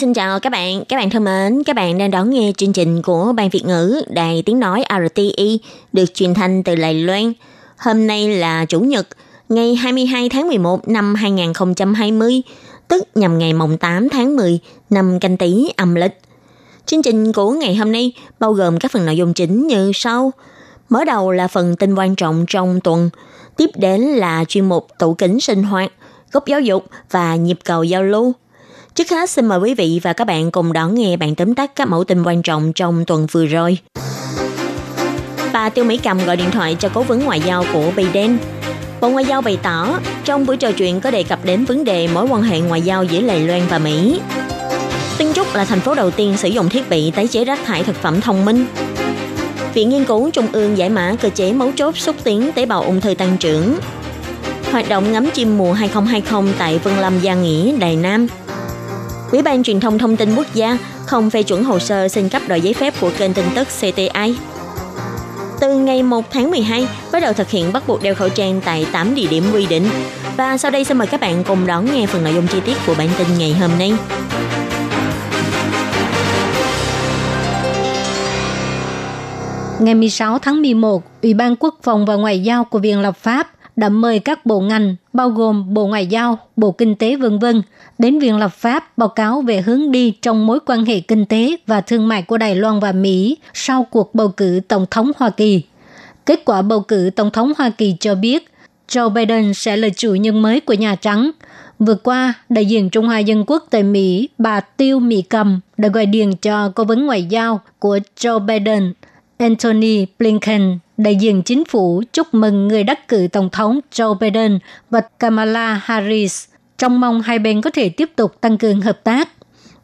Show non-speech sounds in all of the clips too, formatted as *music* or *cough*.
xin chào các bạn, các bạn thân mến, các bạn đang đón nghe chương trình của Ban Việt ngữ Đài Tiếng Nói RTI được truyền thanh từ Lài Loan. Hôm nay là Chủ nhật, ngày 22 tháng 11 năm 2020, tức nhằm ngày mùng 8 tháng 10 năm canh tí âm lịch. Chương trình của ngày hôm nay bao gồm các phần nội dung chính như sau. Mở đầu là phần tin quan trọng trong tuần, tiếp đến là chuyên mục tủ kính sinh hoạt, góc giáo dục và nhịp cầu giao lưu. Trước hết xin mời quý vị và các bạn cùng đón nghe bản tóm tắt các mẫu tin quan trọng trong tuần vừa rồi. Bà Tiêu Mỹ Cầm gọi điện thoại cho cố vấn ngoại giao của Biden. Bộ Ngoại giao bày tỏ, trong buổi trò chuyện có đề cập đến vấn đề mối quan hệ ngoại giao giữa Đài Loan và Mỹ. Tân Trúc là thành phố đầu tiên sử dụng thiết bị tái chế rác thải thực phẩm thông minh. Viện Nghiên cứu Trung ương giải mã cơ chế mấu chốt xúc tiến tế bào ung thư tăng trưởng. Hoạt động ngắm chim mùa 2020 tại Vân Lâm Gia Nghĩa, Đài Nam. Ủy ban Truyền thông Thông tin Quốc gia không phê chuẩn hồ sơ xin cấp đổi giấy phép của kênh tin tức CTI. Từ ngày 1 tháng 12, bắt đầu thực hiện bắt buộc đeo khẩu trang tại 8 địa điểm quy định. Và sau đây xin mời các bạn cùng đón nghe phần nội dung chi tiết của bản tin ngày hôm nay. Ngày 16 tháng 11, Ủy ban Quốc phòng và Ngoại giao của Viện Lập pháp đã mời các bộ ngành, bao gồm Bộ Ngoại giao, Bộ Kinh tế v.v. đến Viện Lập pháp báo cáo về hướng đi trong mối quan hệ kinh tế và thương mại của Đài Loan và Mỹ sau cuộc bầu cử Tổng thống Hoa Kỳ. Kết quả bầu cử Tổng thống Hoa Kỳ cho biết Joe Biden sẽ là chủ nhân mới của Nhà Trắng. Vừa qua, đại diện Trung Hoa Dân Quốc tại Mỹ, bà Tiêu Mỹ Cầm đã gọi điện cho cố vấn ngoại giao của Joe Biden – Anthony Blinken, đại diện chính phủ chúc mừng người đắc cử Tổng thống Joe Biden và Kamala Harris, trong mong hai bên có thể tiếp tục tăng cường hợp tác.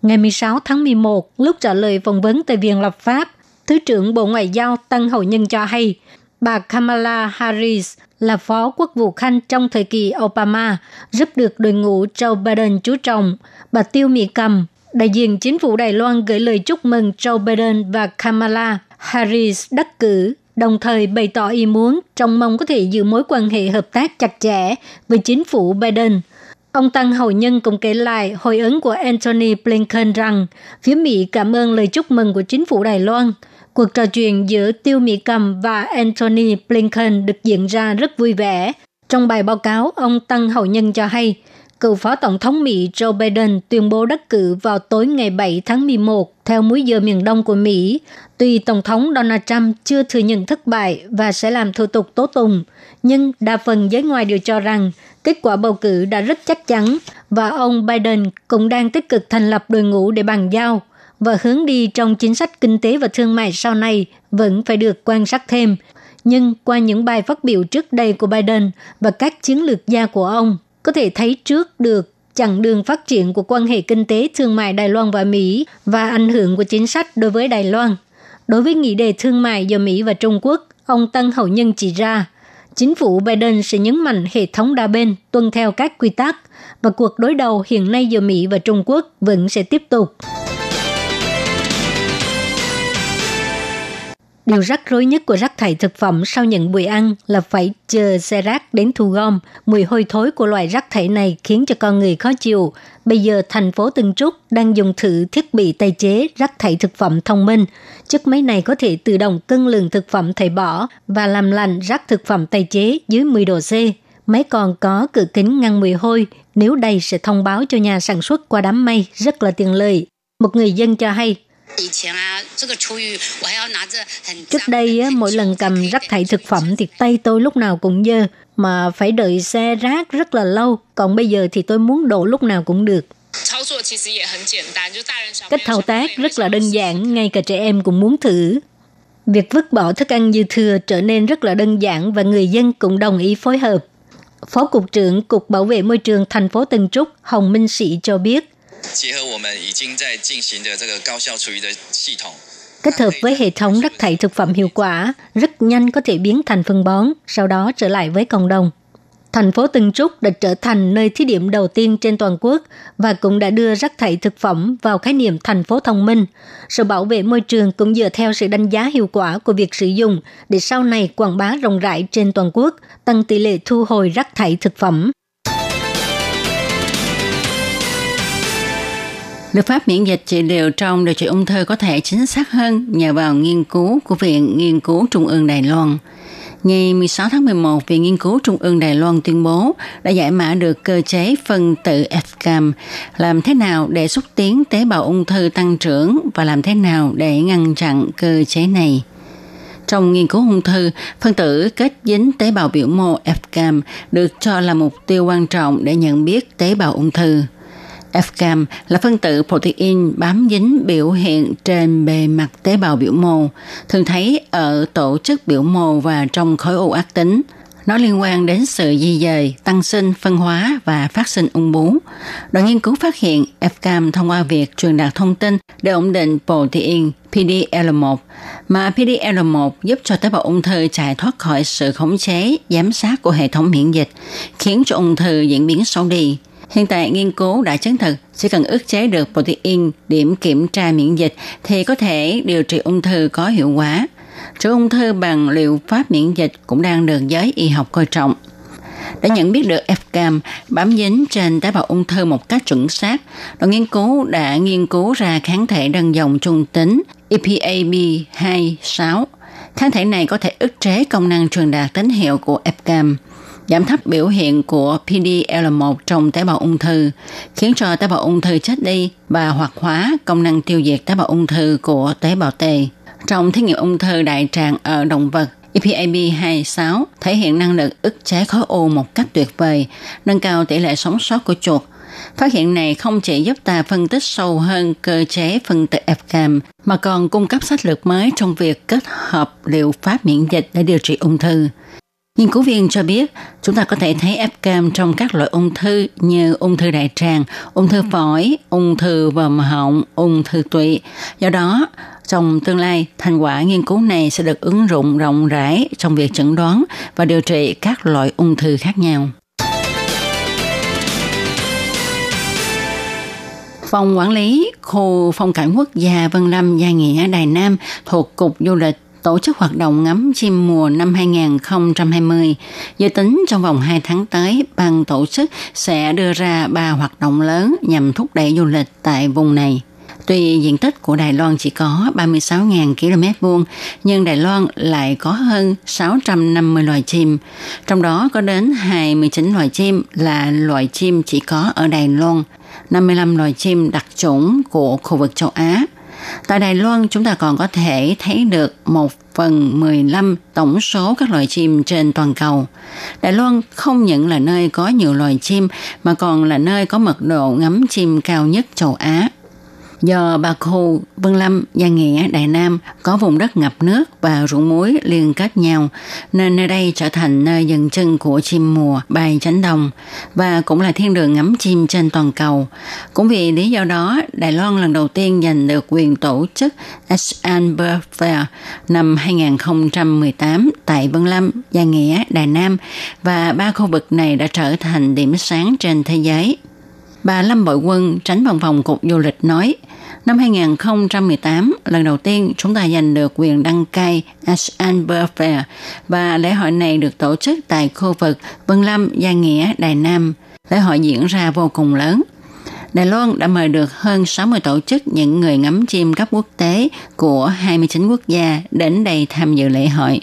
Ngày 16 tháng 11, lúc trả lời phỏng vấn tại Viện Lập pháp, Thứ trưởng Bộ Ngoại giao Tăng Hậu Nhân cho hay, bà Kamala Harris là phó quốc vụ khanh trong thời kỳ Obama, giúp được đội ngũ Joe Biden chú trọng. Bà Tiêu Mỹ Cầm, đại diện chính phủ Đài Loan gửi lời chúc mừng Joe Biden và Kamala Harris đắc cử, đồng thời bày tỏ ý muốn trong mong có thể giữ mối quan hệ hợp tác chặt chẽ với chính phủ Biden. Ông Tăng Hậu Nhân cũng kể lại hồi ứng của Anthony Blinken rằng phía Mỹ cảm ơn lời chúc mừng của chính phủ Đài Loan. Cuộc trò chuyện giữa Tiêu Mỹ Cầm và Anthony Blinken được diễn ra rất vui vẻ. Trong bài báo cáo, ông Tăng Hậu Nhân cho hay – cựu Phó Tổng thống Mỹ Joe Biden tuyên bố đắc cử vào tối ngày 7 tháng 11 theo múi giờ miền đông của Mỹ, tuy Tổng thống Donald Trump chưa thừa nhận thất bại và sẽ làm thủ tục tố tụng, nhưng đa phần giới ngoài đều cho rằng kết quả bầu cử đã rất chắc chắn và ông Biden cũng đang tích cực thành lập đội ngũ để bàn giao và hướng đi trong chính sách kinh tế và thương mại sau này vẫn phải được quan sát thêm. Nhưng qua những bài phát biểu trước đây của Biden và các chiến lược gia của ông, có thể thấy trước được chặng đường phát triển của quan hệ kinh tế thương mại Đài Loan và Mỹ và ảnh hưởng của chính sách đối với Đài Loan. Đối với nghị đề thương mại do Mỹ và Trung Quốc, ông Tăng Hậu Nhân chỉ ra, chính phủ Biden sẽ nhấn mạnh hệ thống đa bên tuân theo các quy tắc và cuộc đối đầu hiện nay giữa Mỹ và Trung Quốc vẫn sẽ tiếp tục. Điều rắc rối nhất của rác thải thực phẩm sau những buổi ăn là phải chờ xe rác đến thu gom. Mùi hôi thối của loại rác thải này khiến cho con người khó chịu. Bây giờ thành phố Tân Trúc đang dùng thử thiết bị tái chế rác thải thực phẩm thông minh. Chiếc máy này có thể tự động cân lượng thực phẩm thải bỏ và làm lạnh rác thực phẩm tái chế dưới 10 độ C. Máy còn có cửa kính ngăn mùi hôi, nếu đây sẽ thông báo cho nhà sản xuất qua đám mây, rất là tiện lợi. Một người dân cho hay, Trước đây, mỗi lần cầm rác thải thực phẩm thì tay tôi lúc nào cũng dơ, mà phải đợi xe rác rất là lâu. Còn bây giờ thì tôi muốn đổ lúc nào cũng được. Cách thao tác rất là đơn giản, ngay cả trẻ em cũng muốn thử. Việc vứt bỏ thức ăn dư thừa trở nên rất là đơn giản và người dân cũng đồng ý phối hợp. Phó Cục trưởng Cục Bảo vệ Môi trường thành phố Tân Trúc Hồng Minh Sĩ cho biết, 结合我们已经在进行的这个高效厨余的系统。 Kết hợp với hệ thống rác thải thực phẩm hiệu quả, rất nhanh có thể biến thành phân bón, sau đó trở lại với cộng đồng. Thành phố Tân Trúc đã trở thành nơi thí điểm đầu tiên trên toàn quốc và cũng đã đưa rác thải thực phẩm vào khái niệm thành phố thông minh. Sở bảo vệ môi trường cũng dựa theo sự đánh giá hiệu quả của việc sử dụng để sau này quảng bá rộng rãi trên toàn quốc, tăng tỷ lệ thu hồi rác thải thực phẩm. Liệu pháp miễn dịch trị liệu trong điều trị ung thư có thể chính xác hơn nhờ vào nghiên cứu của Viện Nghiên cứu Trung ương Đài Loan. Ngày 16 tháng 11, Viện Nghiên cứu Trung ương Đài Loan tuyên bố đã giải mã được cơ chế phân tử FCAM, làm thế nào để xúc tiến tế bào ung thư tăng trưởng và làm thế nào để ngăn chặn cơ chế này. Trong nghiên cứu ung thư, phân tử kết dính tế bào biểu mô FCAM được cho là mục tiêu quan trọng để nhận biết tế bào ung thư. FCAM là phân tử protein bám dính biểu hiện trên bề mặt tế bào biểu mô, thường thấy ở tổ chức biểu mô và trong khối u ác tính. Nó liên quan đến sự di dời, tăng sinh, phân hóa và phát sinh ung bú. Đoàn nghiên cứu phát hiện FCAM thông qua việc truyền đạt thông tin để ổn định protein PDL1, mà PDL1 giúp cho tế bào ung thư chạy thoát khỏi sự khống chế, giám sát của hệ thống miễn dịch, khiến cho ung thư diễn biến xấu đi. Hiện tại nghiên cứu đã chứng thực chỉ cần ức chế được protein điểm kiểm tra miễn dịch thì có thể điều trị ung thư có hiệu quả. Chữa ung thư bằng liệu pháp miễn dịch cũng đang được giới y học coi trọng. Để nhận biết được FCAM bám dính trên tế bào ung thư một cách chuẩn xác, đội nghiên cứu đã nghiên cứu ra kháng thể đơn dòng trung tính EPAB26. Kháng thể này có thể ức chế công năng truyền đạt tín hiệu của FCAM giảm thấp biểu hiện của PDL1 trong tế bào ung thư, khiến cho tế bào ung thư chết đi và hoạt hóa công năng tiêu diệt tế bào ung thư của tế bào T. Trong thí nghiệm ung thư đại tràng ở động vật, EPAB26 thể hiện năng lực ức chế khối u một cách tuyệt vời, nâng cao tỷ lệ sống sót của chuột. Phát hiện này không chỉ giúp ta phân tích sâu hơn cơ chế phân tử FCAM, mà còn cung cấp sách lược mới trong việc kết hợp liệu pháp miễn dịch để điều trị ung thư. Nghiên cứu viên cho biết, chúng ta có thể thấy FCAM trong các loại ung thư như ung thư đại tràng, ung thư phổi, ung thư vòm họng, ung thư tụy. Do đó, trong tương lai, thành quả nghiên cứu này sẽ được ứng dụng rộng rãi trong việc chẩn đoán và điều trị các loại ung thư khác nhau. Phòng quản lý khu phong cảnh quốc gia Vân Lâm Gia Nghĩa Đài Nam thuộc Cục Du lịch tổ chức hoạt động ngắm chim mùa năm 2020. Dự tính trong vòng 2 tháng tới, ban tổ chức sẽ đưa ra 3 hoạt động lớn nhằm thúc đẩy du lịch tại vùng này. Tuy diện tích của Đài Loan chỉ có 36.000 km vuông, nhưng Đài Loan lại có hơn 650 loài chim. Trong đó có đến 29 loài chim là loài chim chỉ có ở Đài Loan, 55 loài chim đặc chủng của khu vực châu Á. Tại Đài Loan, chúng ta còn có thể thấy được một phần 15 tổng số các loài chim trên toàn cầu. Đài Loan không những là nơi có nhiều loài chim mà còn là nơi có mật độ ngắm chim cao nhất châu Á. Do bà khu Vân Lâm, Gia Nghĩa, Đại Nam có vùng đất ngập nước và ruộng muối liên kết nhau, nên nơi đây trở thành nơi dừng chân của chim mùa bay tránh đồng và cũng là thiên đường ngắm chim trên toàn cầu. Cũng vì lý do đó, Đài Loan lần đầu tiên giành được quyền tổ chức Asian Bird Fair năm 2018 tại Vân Lâm, Gia Nghĩa, Đài Nam và ba khu vực này đã trở thành điểm sáng trên thế giới. Bà Lâm Bội Quân, tránh văn phòng Cục Du lịch nói, năm 2018, lần đầu tiên chúng ta giành được quyền đăng cai ASEAN Bird Fair và lễ hội này được tổ chức tại khu vực Vân Lâm, Gia Nghĩa, Đài Nam. Lễ hội diễn ra vô cùng lớn. Đài Loan đã mời được hơn 60 tổ chức những người ngắm chim cấp quốc tế của 29 quốc gia đến đây tham dự lễ hội.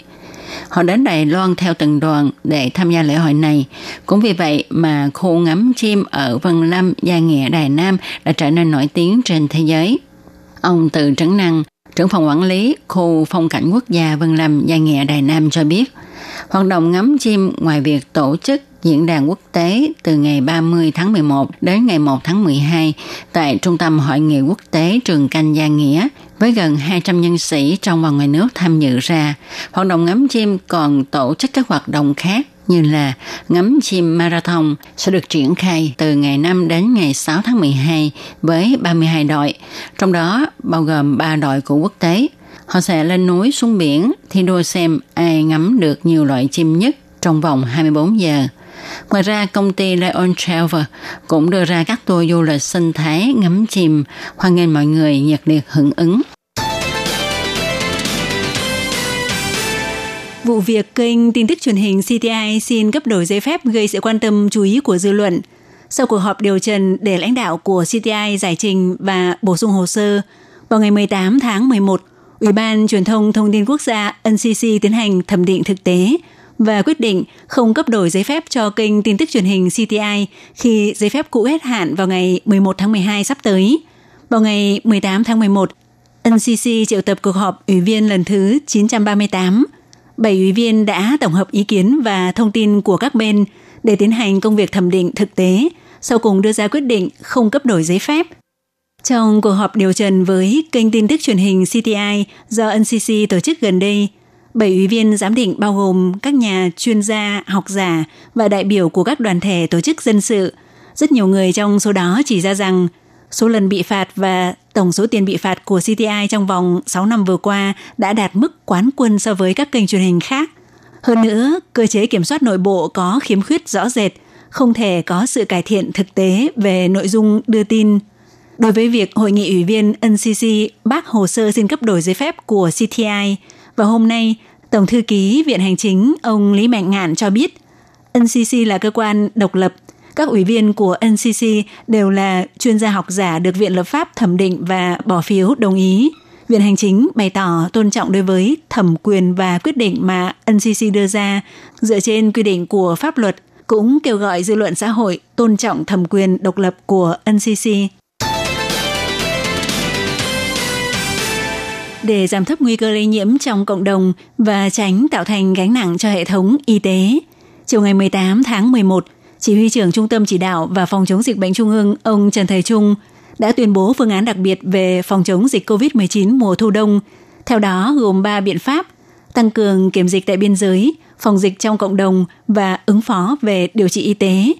Họ đến Đài Loan theo từng đoàn để tham gia lễ hội này. Cũng vì vậy mà khu ngắm chim ở Vân Lâm, Gia Nghĩa, Đài Nam đã trở nên nổi tiếng trên thế giới. Ông Từ Trấn Năng, trưởng phòng quản lý khu phong cảnh quốc gia Vân Lâm, Gia Nghĩa, Đài Nam cho biết, hoạt động ngắm chim ngoài việc tổ chức diễn đàn quốc tế từ ngày 30 tháng 11 đến ngày 1 tháng 12 tại Trung tâm Hội nghị quốc tế Trường Canh Gia Nghĩa với gần 200 nhân sĩ trong và ngoài nước tham dự ra. Hoạt động ngắm chim còn tổ chức các hoạt động khác như là ngắm chim marathon sẽ được triển khai từ ngày 5 đến ngày 6 tháng 12 với 32 đội, trong đó bao gồm 3 đội của quốc tế. Họ sẽ lên núi xuống biển thi đua xem ai ngắm được nhiều loại chim nhất trong vòng 24 giờ. Ngoài ra, công ty Lion Travel cũng đưa ra các tour du lịch sinh thái ngắm chim, hoan nghênh mọi người nhiệt liệt hưởng ứng. Vụ việc kênh tin tức truyền hình CTI xin cấp đổi giấy phép gây sự quan tâm chú ý của dư luận. Sau cuộc họp điều trần để lãnh đạo của CTI giải trình và bổ sung hồ sơ, vào ngày 18 tháng 11, Ủy ban Truyền thông Thông tin Quốc gia NCC tiến hành thẩm định thực tế và quyết định không cấp đổi giấy phép cho kênh tin tức truyền hình CTI khi giấy phép cũ hết hạn vào ngày 11 tháng 12 sắp tới. Vào ngày 18 tháng 11, NCC triệu tập cuộc họp ủy viên lần thứ 938 bảy ủy viên đã tổng hợp ý kiến và thông tin của các bên để tiến hành công việc thẩm định thực tế, sau cùng đưa ra quyết định không cấp đổi giấy phép. Trong cuộc họp điều trần với kênh tin tức truyền hình CTI do NCC tổ chức gần đây, bảy ủy viên giám định bao gồm các nhà chuyên gia, học giả và đại biểu của các đoàn thể tổ chức dân sự. Rất nhiều người trong số đó chỉ ra rằng số lần bị phạt và tổng số tiền bị phạt của CTI trong vòng 6 năm vừa qua đã đạt mức quán quân so với các kênh truyền hình khác. Hơn nữa, cơ chế kiểm soát nội bộ có khiếm khuyết rõ rệt, không thể có sự cải thiện thực tế về nội dung đưa tin. Đối với việc hội nghị ủy viên NCC bác hồ sơ xin cấp đổi giấy phép của CTI, và hôm nay, Tổng thư ký Viện Hành chính ông Lý Mạnh Ngạn cho biết, NCC là cơ quan độc lập các ủy viên của NCC đều là chuyên gia học giả được Viện Lập pháp thẩm định và bỏ phiếu đồng ý. Viện Hành Chính bày tỏ tôn trọng đối với thẩm quyền và quyết định mà NCC đưa ra dựa trên quy định của pháp luật, cũng kêu gọi dư luận xã hội tôn trọng thẩm quyền độc lập của NCC. Để giảm thấp nguy cơ lây nhiễm trong cộng đồng và tránh tạo thành gánh nặng cho hệ thống y tế, chiều ngày 18 tháng 11, chỉ huy trưởng Trung tâm Chỉ đạo và Phòng chống dịch bệnh Trung ương ông Trần Thầy Trung đã tuyên bố phương án đặc biệt về phòng chống dịch COVID-19 mùa thu đông. Theo đó gồm 3 biện pháp tăng cường kiểm dịch tại biên giới, phòng dịch trong cộng đồng và ứng phó về điều trị y tế.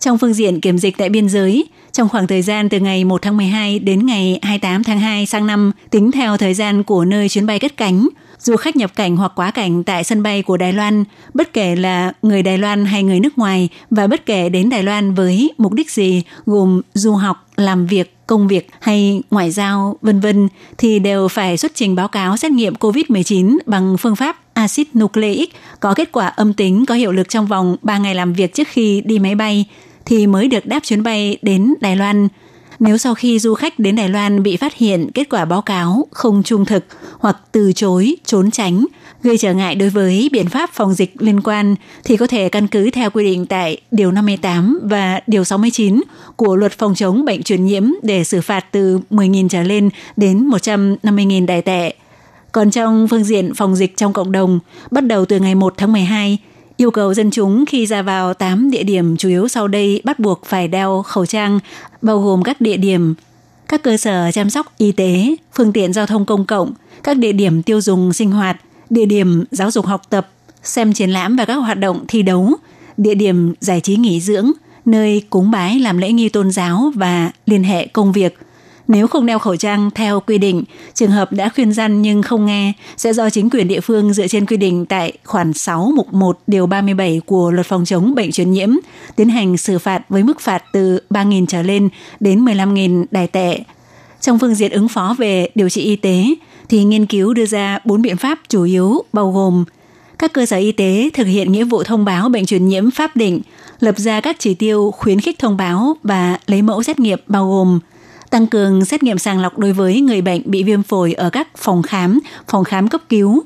Trong phương diện kiểm dịch tại biên giới, trong khoảng thời gian từ ngày 1 tháng 12 đến ngày 28 tháng 2 sang năm, tính theo thời gian của nơi chuyến bay cất cánh, du khách nhập cảnh hoặc quá cảnh tại sân bay của Đài Loan, bất kể là người Đài Loan hay người nước ngoài và bất kể đến Đài Loan với mục đích gì gồm du học, làm việc, công việc hay ngoại giao, vân vân thì đều phải xuất trình báo cáo xét nghiệm COVID-19 bằng phương pháp axit nucleic có kết quả âm tính có hiệu lực trong vòng 3 ngày làm việc trước khi đi máy bay thì mới được đáp chuyến bay đến Đài Loan. Nếu sau khi du khách đến Đài Loan bị phát hiện kết quả báo cáo không trung thực hoặc từ chối, trốn tránh, gây trở ngại đối với biện pháp phòng dịch liên quan thì có thể căn cứ theo quy định tại Điều 58 và Điều 69 của Luật Phòng chống bệnh truyền nhiễm để xử phạt từ 10.000 trở lên đến 150.000 đài tệ. Còn trong phương diện phòng dịch trong cộng đồng, bắt đầu từ ngày 1 tháng 12, yêu cầu dân chúng khi ra vào 8 địa điểm chủ yếu sau đây bắt buộc phải đeo khẩu trang, bao gồm các địa điểm các cơ sở chăm sóc y tế, phương tiện giao thông công cộng, các địa điểm tiêu dùng sinh hoạt, địa điểm giáo dục học tập, xem triển lãm và các hoạt động thi đấu, địa điểm giải trí nghỉ dưỡng, nơi cúng bái làm lễ nghi tôn giáo và liên hệ công việc – nếu không đeo khẩu trang theo quy định, trường hợp đã khuyên răn nhưng không nghe sẽ do chính quyền địa phương dựa trên quy định tại khoản 6 mục 1 điều 37 của luật phòng chống bệnh truyền nhiễm tiến hành xử phạt với mức phạt từ 3.000 trở lên đến 15.000 đài tệ. Trong phương diện ứng phó về điều trị y tế thì nghiên cứu đưa ra bốn biện pháp chủ yếu bao gồm các cơ sở y tế thực hiện nghĩa vụ thông báo bệnh truyền nhiễm pháp định, lập ra các chỉ tiêu khuyến khích thông báo và lấy mẫu xét nghiệm bao gồm tăng cường xét nghiệm sàng lọc đối với người bệnh bị viêm phổi ở các phòng khám, phòng khám cấp cứu,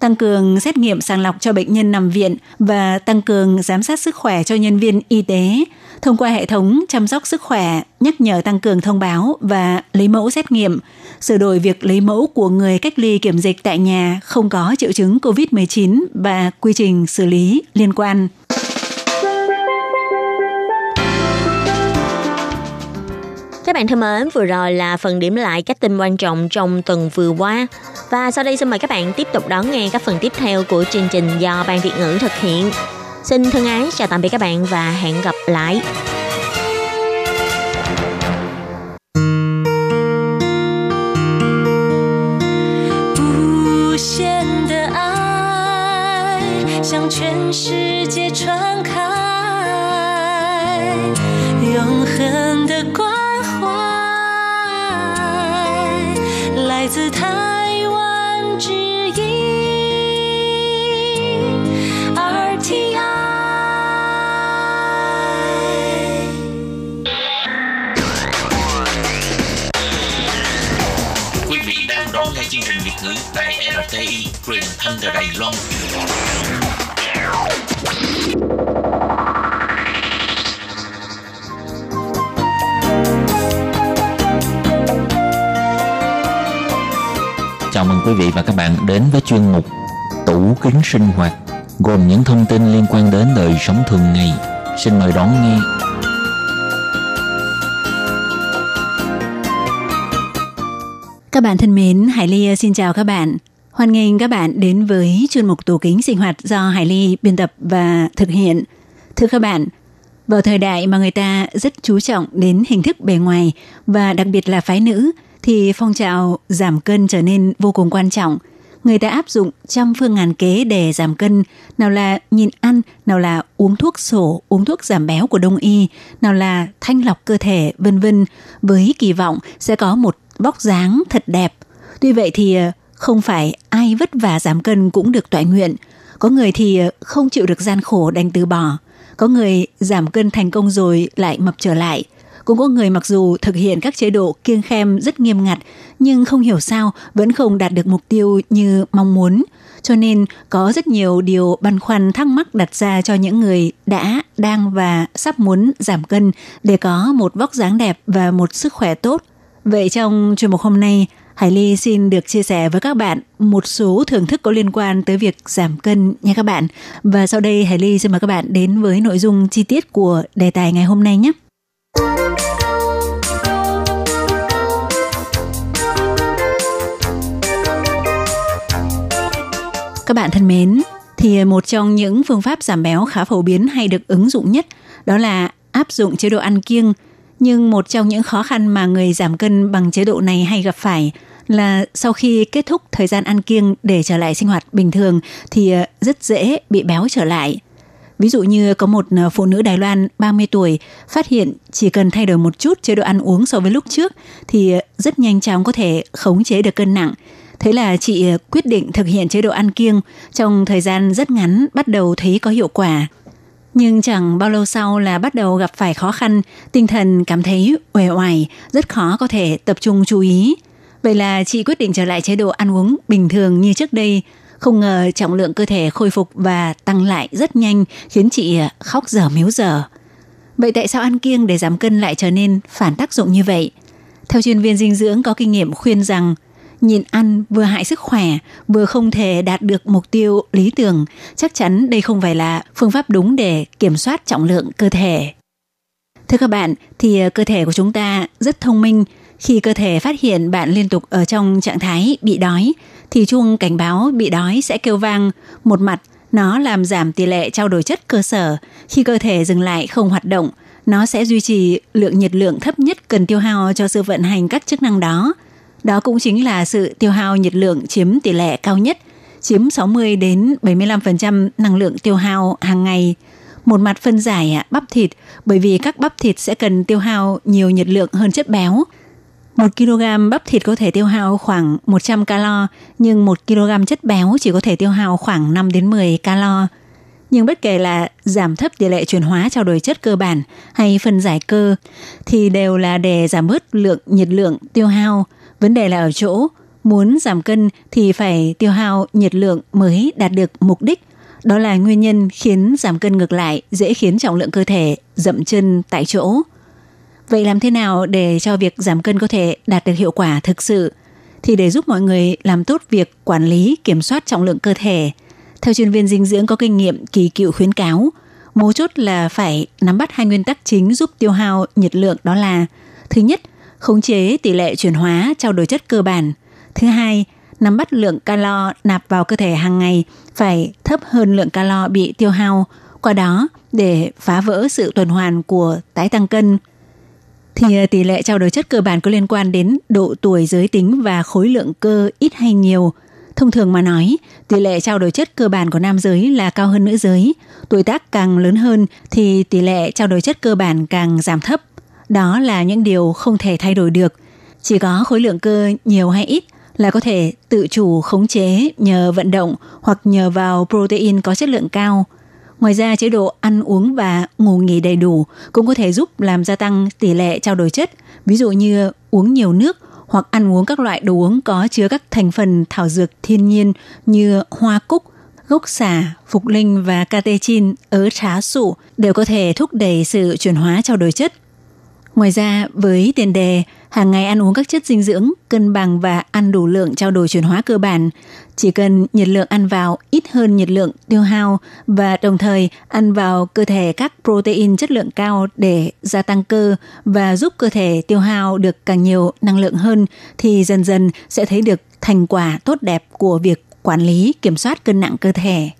tăng cường xét nghiệm sàng lọc cho bệnh nhân nằm viện và tăng cường giám sát sức khỏe cho nhân viên y tế thông qua hệ thống chăm sóc sức khỏe, nhắc nhở tăng cường thông báo và lấy mẫu xét nghiệm, sửa đổi việc lấy mẫu của người cách ly kiểm dịch tại nhà không có triệu chứng COVID-19 và quy trình xử lý liên quan. Các bạn thân mến, vừa rồi là phần điểm lại các tin quan trọng trong tuần vừa qua. Và sau đây xin mời các bạn tiếp tục đón nghe các phần tiếp theo của chương trình do Ban Việt ngữ thực hiện. Xin thân ái chào tạm biệt các bạn và hẹn gặp lại. Quý vị và các bạn đến với chuyên mục Tủ kính sinh hoạt gồm những thông tin liên quan đến đời sống thường ngày. Xin mời đón nghe. Các bạn thân mến, Hải Ly xin chào các bạn. Hoan nghênh các bạn đến với chuyên mục tủ kính sinh hoạt do Hải Ly biên tập và thực hiện. Thưa các bạn, vào thời đại mà người ta rất chú trọng đến hình thức bề ngoài và đặc biệt là phái nữ thì phong trào giảm cân trở nên vô cùng quan trọng. Người ta áp dụng trăm phương ngàn kế để giảm cân, nào là nhìn ăn, nào là uống thuốc sổ, uống thuốc giảm béo của đông y, nào là thanh lọc cơ thể, vân vân, với kỳ vọng sẽ có một vóc dáng thật đẹp. Tuy vậy thì ờ, không phải ai vất vả giảm cân cũng được toại nguyện. Có người thì ờ, không chịu được gian khổ đành từ bỏ. Có người giảm cân thành công rồi lại mập trở lại. Cũng có người mặc dù thực hiện các chế độ kiêng khem rất nghiêm ngặt nhưng không hiểu sao vẫn không đạt được mục tiêu như mong muốn. Cho nên có rất nhiều điều băn khoăn thắc mắc đặt ra cho những người đã, đang và sắp muốn giảm cân để có một vóc dáng đẹp và một sức khỏe tốt. Vậy trong chuyên mục hôm nay, Hải Ly xin được chia sẻ với các bạn một số thưởng thức có liên quan tới việc giảm cân nha các bạn. Và sau đây Hải Ly xin mời các bạn đến với nội dung chi tiết của đề tài ngày hôm nay nhé. Các bạn thân mến, thì một trong những phương pháp giảm béo khá phổ biến hay được ứng dụng nhất đó là áp dụng chế độ ăn kiêng. Nhưng một trong những khó khăn mà người giảm cân bằng chế độ này hay gặp phải là sau khi kết thúc thời gian ăn kiêng để trở lại sinh hoạt bình thường thì ờ, rất dễ bị béo trở lại. Ví dụ như có một ờ, phụ nữ Đài Loan 30 tuổi phát hiện chỉ cần thay đổi một chút chế độ ăn uống so với lúc trước thì ờ, rất nhanh chóng có thể khống chế được cân nặng. Thế là chị ờ, quyết định thực hiện chế độ ăn kiêng trong thời gian rất ngắn bắt đầu thấy có hiệu quả. Nhưng chẳng bao lâu sau là bắt đầu gặp phải khó khăn, tinh thần cảm thấy uể oải, rất khó có thể tập trung chú ý. Vậy là chị quyết định trở lại chế độ ăn uống bình thường như trước đây. Không ngờ trọng lượng cơ thể khôi phục và tăng lại rất nhanh khiến chị à, khóc dở miếu dở. Vậy tại sao ăn kiêng để giảm cân lại trở nên phản tác dụng như vậy? Theo chuyên viên dinh dưỡng có kinh nghiệm khuyên rằng nhịn ăn vừa hại sức khỏe, vừa không thể đạt được mục tiêu lý tưởng, chắc chắn đây không phải là phương pháp đúng để kiểm soát trọng lượng cơ thể. Thưa các bạn, thì à, cơ thể của chúng ta rất thông minh. Khi cơ thể phát hiện bạn liên tục ở trong trạng thái bị đói, thì chuông cảnh báo bị đói sẽ kêu vang. Một mặt, nó làm giảm tỷ lệ trao đổi chất cơ sở. Khi cơ thể dừng lại không hoạt động, nó sẽ duy trì lượng nhiệt lượng thấp nhất cần tiêu hao cho sự vận hành các chức năng đó. Đó cũng chính là sự tiêu hao nhiệt lượng chiếm tỷ lệ cao nhất, chiếm 60 đến 75% năng lượng tiêu hao hàng ngày. Một mặt phân giải bắp thịt bởi vì các bắp thịt sẽ cần tiêu hao nhiều nhiệt lượng hơn chất béo. 1 kg bắp thịt có thể tiêu hao khoảng 100 calo, nhưng 1 kg chất béo chỉ có thể tiêu hao khoảng 5 đến 10 calo. Nhưng bất kể là giảm thấp tỷ lệ chuyển hóa trao đổi chất cơ bản hay phân giải cơ thì đều là để giảm bớt lượng nhiệt lượng tiêu hao. Vấn đề là ở chỗ muốn giảm cân thì phải tiêu hao nhiệt lượng mới đạt được mục đích. Đó là nguyên nhân khiến giảm cân ngược lại dễ khiến trọng lượng cơ thể dậm chân tại chỗ. Vậy làm thế nào để cho việc giảm cân có thể đạt được hiệu quả thực sự? Thì để giúp mọi người làm tốt việc quản lý, kiểm soát trọng lượng cơ thể, theo chuyên viên dinh dưỡng có kinh nghiệm kỳ cựu khuyến cáo, mấu chốt là phải nắm bắt hai nguyên tắc chính giúp tiêu hao nhiệt lượng đó là Thứ nhất, khống chế tỷ lệ chuyển hóa trao đổi chất cơ bản. Thứ hai, nắm bắt lượng calo nạp vào cơ thể hàng ngày phải thấp hơn lượng calo bị tiêu hao. qua đó để phá vỡ sự tuần hoàn của tái tăng cân. Thì ờ, tỷ lệ trao đổi chất cơ bản có liên quan đến độ tuổi giới tính và khối lượng cơ ít hay nhiều. Thông thường mà nói, tỷ lệ trao đổi chất cơ bản của nam giới là cao hơn nữ giới. Tuổi tác càng lớn hơn thì tỷ lệ trao đổi chất cơ bản càng giảm thấp. Đó là những điều không thể thay đổi được. Chỉ có khối lượng cơ nhiều hay ít là có thể tự chủ khống chế nhờ vận động hoặc nhờ vào protein có chất lượng cao. Ngoài ra, chế độ ăn uống và ngủ nghỉ đầy đủ cũng có thể giúp làm gia tăng tỷ lệ trao đổi chất, ví dụ như uống nhiều nước hoặc ăn uống các loại đồ uống có chứa các thành phần thảo dược thiên nhiên như hoa cúc, gốc xả, phục linh và catechin, ở trá sụ đều có thể thúc đẩy sự chuyển hóa trao đổi chất. Ngoài ra, với tiền đề hàng ngày ăn uống các chất dinh dưỡng cân bằng và ăn đủ lượng trao đổi chuyển hóa cơ bản, chỉ cần nhiệt lượng ăn vào ít hơn nhiệt lượng tiêu hao và đồng thời ăn vào cơ thể các protein chất lượng cao để gia tăng cơ và giúp cơ thể tiêu hao được càng nhiều năng lượng hơn thì dần dần sẽ thấy được thành quả tốt đẹp của việc quản lý kiểm soát cân nặng cơ thể.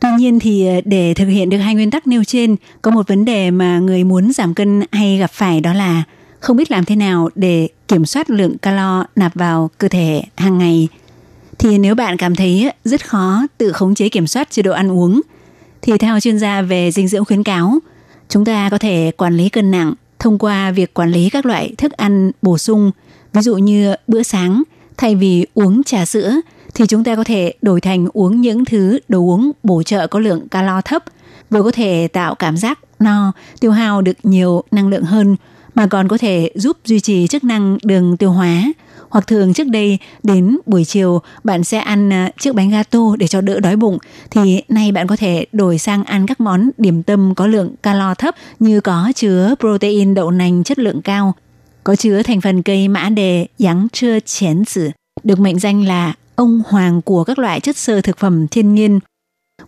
Tuy nhiên thì ờ, để thực hiện được hai nguyên tắc nêu trên, có một vấn đề mà người muốn giảm cân hay gặp phải đó là không biết làm thế nào để kiểm soát lượng calo nạp vào cơ thể hàng ngày. Thì nếu bạn cảm thấy rất khó tự khống chế kiểm soát chế độ ăn uống, thì theo chuyên gia về dinh dưỡng khuyến cáo, chúng ta có thể quản lý cân nặng thông qua việc quản lý các loại thức ăn bổ sung, ví dụ như bữa sáng thay vì uống trà sữa thì chúng ta có thể đổi thành uống những thứ đồ uống bổ trợ có lượng calo thấp, vừa có thể tạo cảm giác no, tiêu hao được nhiều năng lượng hơn mà còn có thể giúp duy trì chức năng đường tiêu hóa. Hoặc thường trước đây đến buổi chiều bạn sẽ ăn à, chiếc bánh gato để cho đỡ đói bụng thì nay bạn có thể đổi sang ăn các món điểm tâm có lượng calo thấp như có chứa protein đậu nành chất lượng cao, có chứa thành phần cây mã đề giáng trưa chén tử, được mệnh danh là ông hoàng của các loại chất xơ thực phẩm thiên nhiên.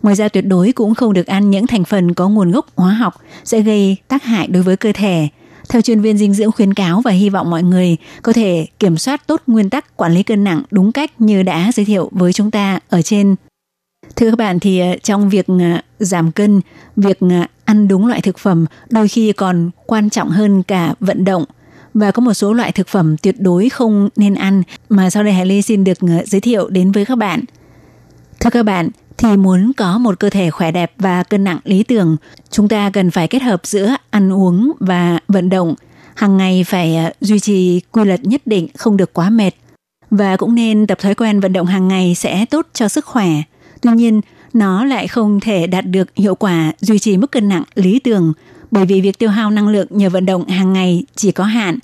Ngoài ra tuyệt đối cũng không được ăn những thành phần có nguồn gốc hóa học sẽ gây tác hại đối với cơ thể. Theo chuyên viên dinh dưỡng khuyến cáo và hy vọng mọi người có thể kiểm soát tốt nguyên tắc quản lý cân nặng đúng cách như đã giới thiệu với chúng ta ở trên. Thưa các bạn thì ờ, trong việc ờ, giảm cân, việc ờ, ăn đúng loại thực phẩm đôi khi còn quan trọng hơn cả vận động và có một số loại thực phẩm tuyệt đối không nên ăn mà sau đây Hải Ly xin được giới thiệu đến với các bạn. Thưa các bạn, thì muốn có một cơ thể khỏe đẹp và cân nặng lý tưởng, chúng ta cần phải kết hợp giữa ăn uống và vận động. Hàng ngày phải à, duy trì quy luật nhất định, không được quá mệt. Và cũng nên tập thói quen vận động hàng ngày sẽ tốt cho sức khỏe. Tuy nhiên, nó lại không thể đạt được hiệu quả duy trì mức cân nặng lý tưởng bởi vì việc tiêu hao năng lượng nhờ vận động hàng ngày chỉ có hạn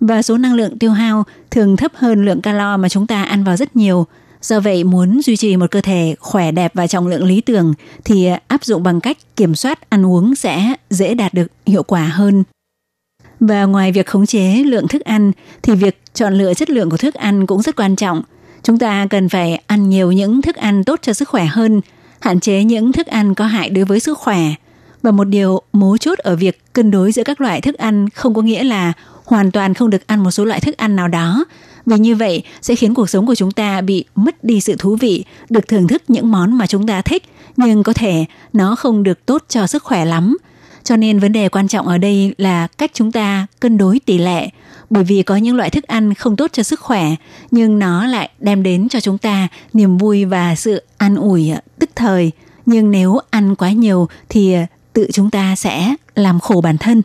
và số năng lượng tiêu hao thường thấp hơn lượng calo mà chúng ta ăn vào rất nhiều. Do vậy, muốn duy trì một cơ thể khỏe đẹp và trọng lượng lý tưởng thì áp dụng bằng cách kiểm soát ăn uống sẽ dễ đạt được hiệu quả hơn. Và ngoài việc khống chế lượng thức ăn thì việc chọn lựa chất lượng của thức ăn cũng rất quan trọng. Chúng ta cần phải ăn nhiều những thức ăn tốt cho sức khỏe hơn, hạn chế những thức ăn có hại đối với sức khỏe – và một điều mấu chốt ở việc cân đối giữa các loại thức ăn không có nghĩa là hoàn toàn không được ăn một số loại thức ăn nào đó. Vì như vậy sẽ khiến cuộc sống của chúng ta bị mất đi sự thú vị, được thưởng thức những món mà chúng ta thích, nhưng có thể nó không được tốt cho sức khỏe lắm. Cho nên vấn đề quan trọng ở đây là cách chúng ta cân đối tỷ lệ, bởi vì có những loại thức ăn không tốt cho sức khỏe, nhưng nó lại đem đến cho chúng ta niềm vui và sự an ủi tức thời. Nhưng nếu ăn quá nhiều thì tự chúng ta sẽ làm khổ bản thân.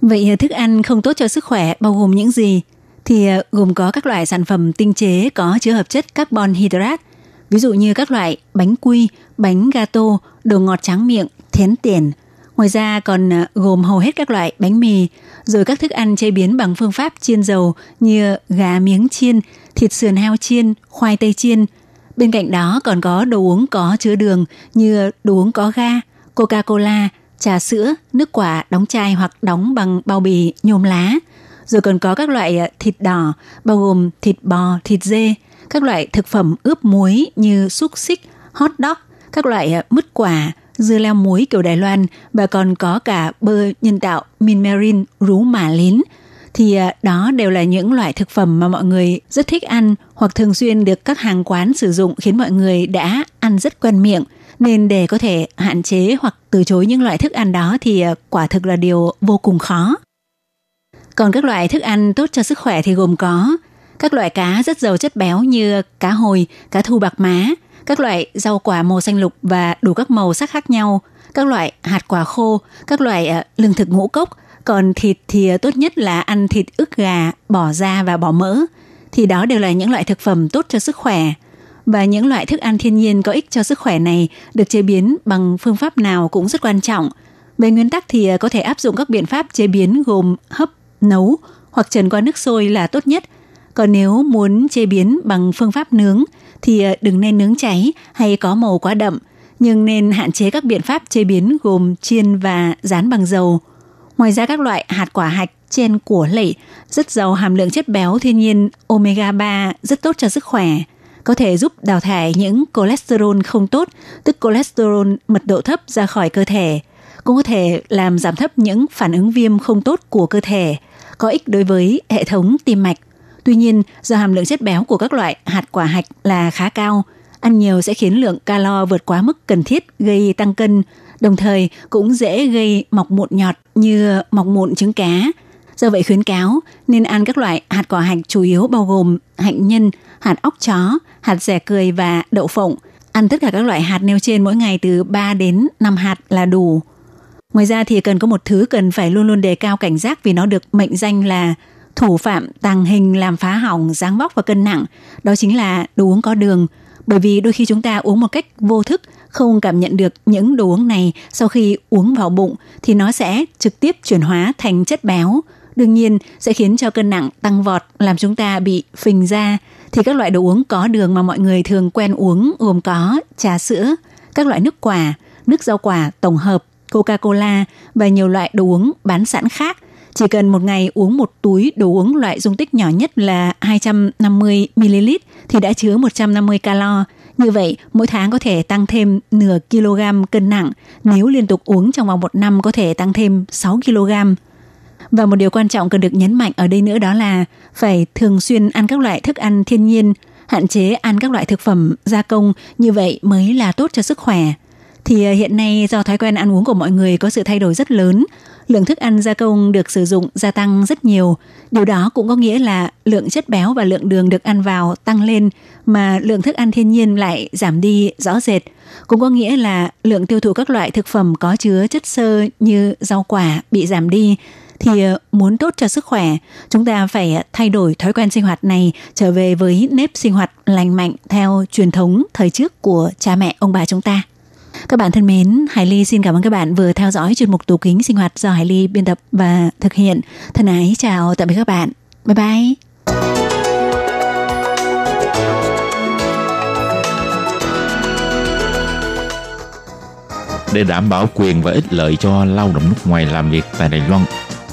Vậy thức ăn không tốt cho sức khỏe bao gồm những gì? Thì ờ, gồm có các loại sản phẩm tinh chế có chứa hợp chất carbon hydrate, ví dụ như các loại bánh quy, bánh gato, đồ ngọt tráng miệng, thiến tiền. Ngoài ra còn ờ, gồm hầu hết các loại bánh mì, rồi các thức ăn chế biến bằng phương pháp chiên dầu như gà miếng chiên, thịt sườn heo chiên, khoai tây chiên. Bên cạnh đó còn có đồ uống có chứa đường như đồ uống có ga, Coca-Cola, trà sữa, nước quả đóng chai hoặc đóng bằng bao bì nhôm lá. Rồi còn có các loại ờ, thịt đỏ bao gồm thịt bò, thịt dê, các loại thực phẩm ướp muối như xúc xích, hot dog, các loại ờ, mứt quả, dưa leo muối kiểu Đài Loan và còn có cả bơ nhân tạo minmarin rú mả lín thì ờ, đó đều là những loại thực phẩm mà mọi người rất thích ăn hoặc thường xuyên được các hàng quán sử dụng khiến mọi người đã ăn rất quen miệng Nên để có thể hạn chế hoặc từ chối những loại thức ăn đó thì quả thực là điều vô cùng khó. Còn các loại thức ăn tốt cho sức khỏe thì gồm có các loại cá rất giàu chất béo như cá hồi, cá thu bạc má, các loại rau quả màu xanh lục và đủ các màu sắc khác nhau, các loại hạt quả khô, các loại ờ, lương thực ngũ cốc, còn thịt thì ờ, tốt nhất là ăn thịt ức gà, bỏ da và bỏ mỡ. Thì đó đều là những loại thực phẩm tốt cho sức khỏe. Và những loại thức ăn thiên nhiên có ích cho sức khỏe này được chế biến bằng phương pháp nào cũng rất quan trọng. Về nguyên tắc thì ờ, có thể áp dụng các biện pháp chế biến gồm hấp, nấu hoặc trần qua nước sôi là tốt nhất. Còn nếu muốn chế biến bằng phương pháp nướng thì ờ, đừng nên nướng cháy hay có màu quá đậm, nhưng nên hạn chế các biện pháp chế biến gồm chiên và rán bằng dầu. Ngoài ra các loại hạt quả hạch trên của lẩy rất giàu hàm lượng chất béo thiên nhiên omega 3 rất tốt cho sức khỏe, có thể giúp đào thải những cholesterol không tốt, tức cholesterol mật độ thấp ra khỏi cơ thể, cũng có thể làm giảm thấp những phản ứng viêm không tốt của cơ thể, có ích đối với hệ thống tim mạch. Tuy nhiên, do hàm lượng chất béo của các loại hạt quả hạch là khá cao, ăn nhiều sẽ khiến lượng calo vượt quá mức cần thiết gây tăng cân, đồng thời cũng dễ gây mọc mụn nhọt như mọc mụn trứng cá. Do vậy khuyến cáo nên ăn các loại hạt quả hạch chủ yếu bao gồm hạnh nhân, hạt óc chó, hạt rẻ cười và đậu phộng. Ăn tất cả các loại hạt nêu trên mỗi ngày từ 3 đến 5 hạt là đủ. Ngoài ra thì cần có một thứ cần phải luôn luôn đề cao cảnh giác vì nó được mệnh danh là thủ phạm tàng hình làm phá hỏng dáng vóc và cân nặng. Đó chính là đồ uống có đường. Bởi vì đôi khi chúng ta uống một cách vô thức không cảm nhận được những đồ uống này sau khi uống vào bụng thì nó sẽ trực tiếp chuyển hóa thành chất béo. Đương nhiên sẽ khiến cho cân nặng tăng vọt làm chúng ta bị phình ra. Thì các loại đồ uống có đường mà mọi người thường quen uống gồm có trà sữa, các loại nước quả, nước rau quả tổng hợp, Coca-Cola và nhiều loại đồ uống bán sẵn khác. Chỉ cần một ngày uống một túi đồ uống loại dung tích nhỏ nhất là 250ml thì đã chứa 150 calo. Như vậy, mỗi tháng có thể tăng thêm nửa kg cân nặng, nếu liên tục uống trong vòng một năm có thể tăng thêm 6 kg. Và một điều quan trọng cần được nhấn mạnh ở đây nữa đó là phải thường xuyên ăn các loại thức ăn thiên nhiên, hạn chế ăn các loại thực phẩm gia công, như vậy mới là tốt cho sức khỏe. Thì à, hiện nay do thói quen ăn uống của mọi người có sự thay đổi rất lớn, lượng thức ăn gia công được sử dụng gia tăng rất nhiều. Điều đó cũng có nghĩa là lượng chất béo và lượng đường được ăn vào tăng lên mà lượng thức ăn thiên nhiên lại giảm đi rõ rệt. Cũng có nghĩa là lượng tiêu thụ các loại thực phẩm có chứa chất xơ như rau quả bị giảm đi thì à, muốn tốt cho sức khỏe, chúng ta phải à, thay đổi thói quen sinh hoạt này trở về với nếp sinh hoạt lành mạnh theo truyền thống thời trước của cha mẹ ông bà chúng ta. Các bạn thân mến, Hải Ly xin cảm ơn các bạn vừa theo dõi chuyên mục tủ kính sinh hoạt do Hải Ly biên tập và thực hiện. Thân ái chào tạm biệt các bạn. Bye bye. Để đảm bảo quyền và ích lợi cho lao động nước ngoài làm việc tại Đài Loan,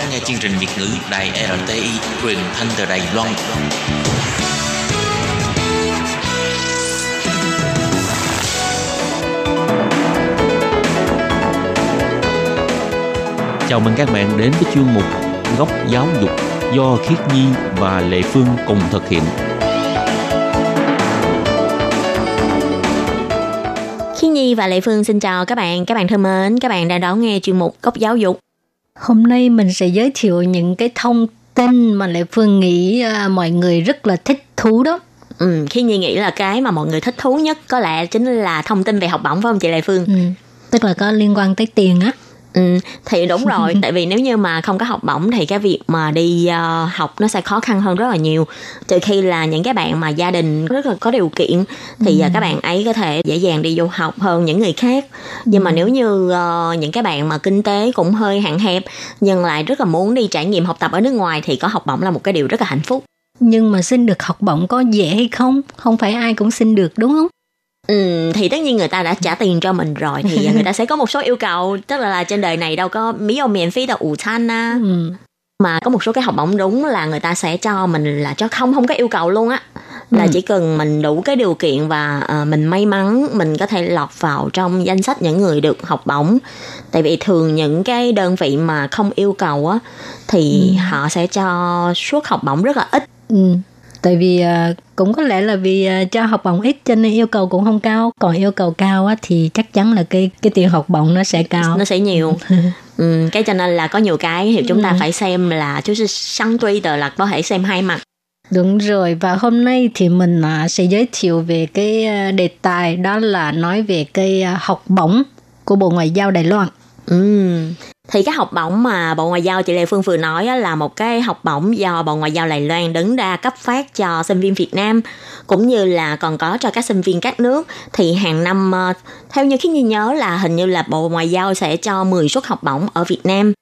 đón nghe chương trình Việt ngữ Đài RTI truyền thanh từ Đài Loan. Chào mừng các bạn đến với chuyên mục Góc giáo dục do Khiết Nhi và Lệ Phương cùng thực hiện. Khi Nhi và Lệ Phương xin chào các bạn, các bạn thân mến, các bạn đang đón nghe chuyên mục Góc Giáo dục. Hôm nay mình sẽ giới thiệu những cái thông tin mà Lệ Phương nghĩ à, mọi người rất là thích thú đó. Ừ, khi Nhi nghĩ là cái mà mọi người thích thú nhất có lẽ chính là thông tin về học bổng phải không chị Lệ Phương? Ừ. Tức là có liên quan tới tiền á. Ừ, thì đúng *laughs* rồi tại vì nếu như mà không có học bổng thì cái việc mà đi ờ, học nó sẽ khó khăn hơn rất là nhiều. Trừ khi là những cái bạn mà gia đình rất là có điều kiện thì ờ, các bạn ấy có thể dễ dàng đi du học hơn những người khác. Nhưng mà nếu như ờ, những cái bạn mà kinh tế cũng hơi hạn hẹp nhưng lại rất là muốn đi trải nghiệm học tập ở nước ngoài thì có học bổng là một cái điều rất là hạnh phúc. Nhưng mà xin được học bổng có dễ hay không? Không phải ai cũng xin được đúng không? Ừ, thì tất nhiên người ta đã trả tiền cho mình rồi thì người ta sẽ có một số yêu cầu tức là, là trên đời này đâu có mỹ yêu miễn phí đâu ủ chan á Ừ. mà có một số cái học bổng đúng là người ta sẽ cho mình là cho không không có yêu cầu luôn á là Ừ. chỉ cần mình đủ cái điều kiện và ờ, mình may mắn mình có thể lọt vào trong danh sách những người được học bổng tại vì thường những cái đơn vị mà không yêu cầu á thì họ sẽ cho suất học bổng rất là ít Ừ. Tại vì à, cũng có lẽ là vì à, cho học bổng ít cho nên yêu cầu cũng không cao. Còn yêu cầu cao á, thì chắc chắn là cái cái tiền học bổng nó sẽ cao. nó sẽ nhiều *laughs* ừ, cái cho nên là có nhiều cái thì chúng ta phải xem là chú săn tuy tờ là có thể xem hai mặt Đúng rồi và hôm nay thì mình à, sẽ giới thiệu về cái đề tài đó là nói về cái học bổng của Bộ Ngoại giao Đài Loan. Ừ. Thì cái học bổng mà Bộ Ngoại giao chị Lê Phương vừa nói là một cái học bổng do Bộ Ngoại giao Đài Loan đứng ra cấp phát cho sinh viên Việt Nam cũng như là còn có cho các sinh viên các nước thì hàng năm ờ, theo như khi như nhớ là hình như là Bộ Ngoại giao sẽ cho 10 suất học bổng ở Việt Nam.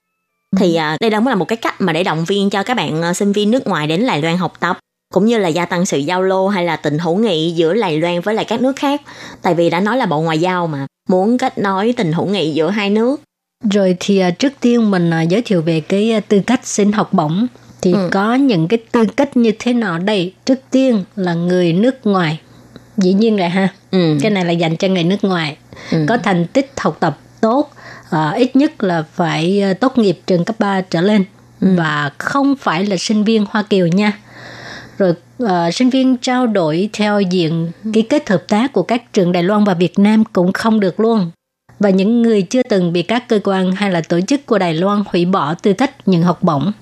Thì à, đây cũng là một cái cách mà để động viên cho các bạn ờ, sinh viên nước ngoài đến Đài Loan học tập cũng như là gia tăng sự giao lưu hay là tình hữu nghị giữa Đài Loan với lại các nước khác. Tại vì đã nói là Bộ Ngoại giao mà muốn kết nối tình hữu nghị giữa hai nước Rồi thì à, trước tiên mình à, giới thiệu về cái à, tư cách xin học bổng. Thì Ừ. có những cái tư cách như thế nào đây? Trước tiên là người nước ngoài. Dĩ nhiên rồi ha. Ừ. Cái này là dành cho người nước ngoài. Ừ. Có thành tích học tập tốt, à, ít nhất là phải tốt nghiệp trường cấp 3 trở lên. Ừ. Và không phải là sinh viên Hoa Kiều nha. Rồi à, sinh viên trao đổi theo diện ký kết hợp tác của các trường Đài Loan và Việt Nam cũng không được luôn. Và những người chưa từng bị các cơ quan hay là tổ chức của Đài Loan hủy bỏ tư cách nhận học bổng.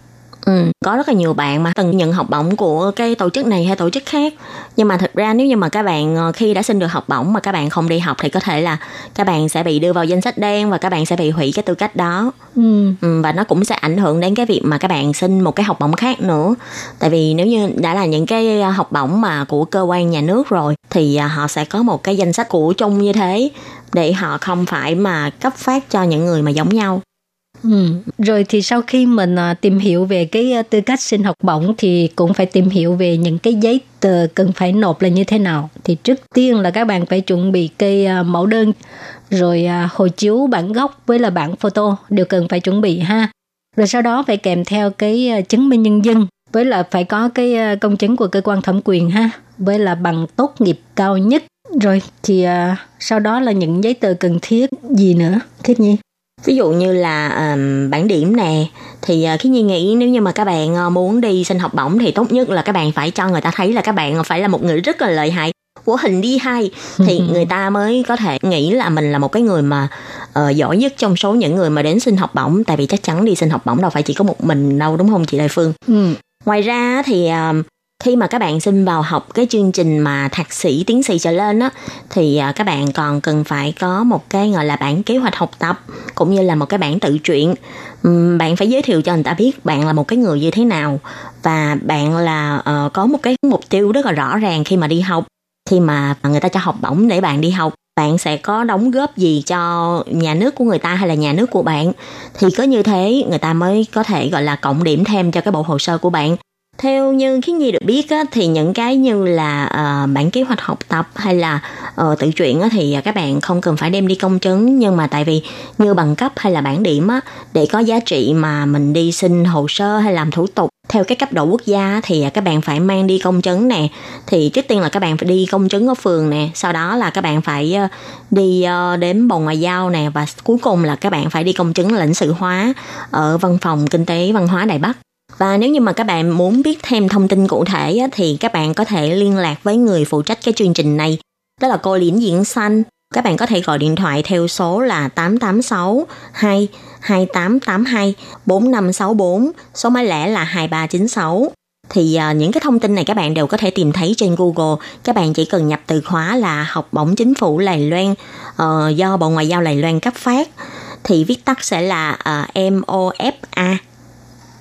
Ừ, có rất là nhiều bạn mà từng nhận học bổng của cái tổ chức này hay tổ chức khác. Nhưng mà thực ra nếu như mà các bạn ờ, khi đã xin được học bổng mà các bạn không đi học thì có thể là các bạn sẽ bị đưa vào danh sách đen và các bạn sẽ bị hủy cái tư cách đó. Ừ. ừ, và nó cũng sẽ ảnh hưởng đến cái việc mà các bạn xin một cái học bổng khác nữa. Tại vì nếu như đã là những cái học bổng mà của cơ quan nhà nước rồi thì à, họ sẽ có một cái danh sách của chung như thế để họ không phải mà cấp phát cho những người mà giống nhau Ừ. Rồi thì sau khi mình à, tìm hiểu về cái à, tư cách xin học bổng thì cũng phải tìm hiểu về những cái giấy tờ cần phải nộp là như thế nào. Thì trước tiên là các bạn phải chuẩn bị cái à, mẫu đơn, rồi hộ chiếu bản gốc với là bản photo đều cần phải chuẩn bị ha. Rồi sau đó phải kèm theo cái chứng minh nhân dân với là phải có cái công chứng của cơ quan thẩm quyền ha, với là bằng tốt nghiệp cao nhất. Rồi thì sau đó là những giấy tờ cần thiết gì nữa, Khiết Nhi? Ví dụ như là um, bản điểm nè thì uh, khi nhi nghĩ nếu như mà các bạn uh, muốn đi xin học bổng thì tốt nhất là các bạn phải cho người ta thấy là các bạn phải là một người rất là lợi hại. Của hình đi hay thì *laughs* người ta mới có thể nghĩ là mình là một cái người mà uh, giỏi nhất trong số những người mà đến xin học bổng. Tại vì chắc chắn đi xin học bổng đâu phải chỉ có một mình đâu đúng không chị Lê Phương? Ừ. ngoài ra thì um, khi mà các bạn xin vào học cái chương trình mà thạc sĩ tiến sĩ trở lên á thì à, các bạn còn cần phải có một cái gọi là bản kế hoạch học tập cũng như là một cái bản tự truyện. Bạn phải giới thiệu cho người ta biết bạn là một cái người như thế nào và bạn là uh, có một cái mục tiêu rất là rõ ràng khi mà đi học. Khi mà người ta cho học bổng để bạn đi học bạn sẽ có đóng góp gì cho nhà nước của người ta hay là nhà nước của bạn? Thì có như thế người ta mới có thể gọi là cộng điểm thêm cho cái bộ hồ sơ của bạn theo như khiến nhi được biết á, thì những cái như là uh, bản kế hoạch học tập hay là uh, tự truyện á, thì à, các bạn không cần phải đem đi công chứng. Nhưng mà tại vì như bằng cấp hay là bản điểm á, để có giá trị mà mình đi xin hồ sơ hay làm thủ tục theo cái cấp độ quốc gia thì à, các bạn phải mang đi công chứng nè. Thì trước tiên là các bạn phải đi công chứng ở phường nè sau đó là các bạn phải ờ, đi đến bộ ngoại giao nè và cuối cùng là các bạn phải đi công chứng lãnh sự hóa ở văn phòng kinh tế văn hóa đài bắc và nếu như mà các bạn muốn biết thêm thông tin cụ thể á, thì các bạn có thể liên lạc với người phụ trách cái chương trình này. Đó là cô Liễn Diễn Xanh. Các bạn có thể gọi điện thoại theo số là 886 2 2882 4564, số máy lẻ là 2396. Thì à, những cái thông tin này các bạn đều có thể tìm thấy trên Google. Các bạn chỉ cần nhập từ khóa là học bổng chính phủ Lài Loan ờ, do Bộ Ngoại giao Lài Loan cấp phát. Thì viết tắt sẽ là à, MOFA.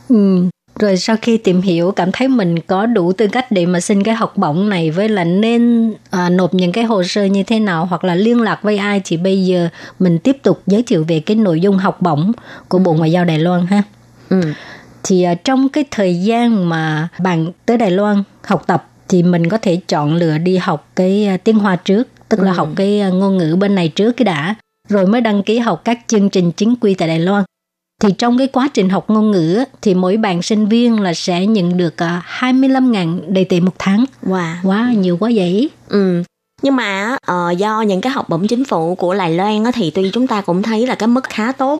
Ừ. Rồi sau khi tìm hiểu cảm thấy mình có đủ tư cách để mà xin cái học bổng này với là nên à, nộp những cái hồ sơ như thế nào hoặc là liên lạc với ai thì bây giờ mình tiếp tục giới thiệu về cái nội dung học bổng của Bộ Ngoại giao Đài Loan ha. Ừ. Thì à, trong cái thời gian mà bạn tới Đài Loan học tập thì mình có thể chọn lựa đi học cái à, tiếng Hoa trước, tức là Ừ. học cái à, ngôn ngữ bên này trước cái đã, rồi mới đăng ký học các chương trình chính quy tại Đài Loan. Thì trong cái quá trình học ngôn ngữ thì mỗi bạn sinh viên là sẽ nhận được à, 25.000 đầy tệ một tháng. Wow. Wow, nhiều quá vậy. Ừ. Nhưng mà ờ, do những cái học bổng chính phủ của Đài Loan á, thì tuy chúng ta cũng thấy là cái mức khá tốt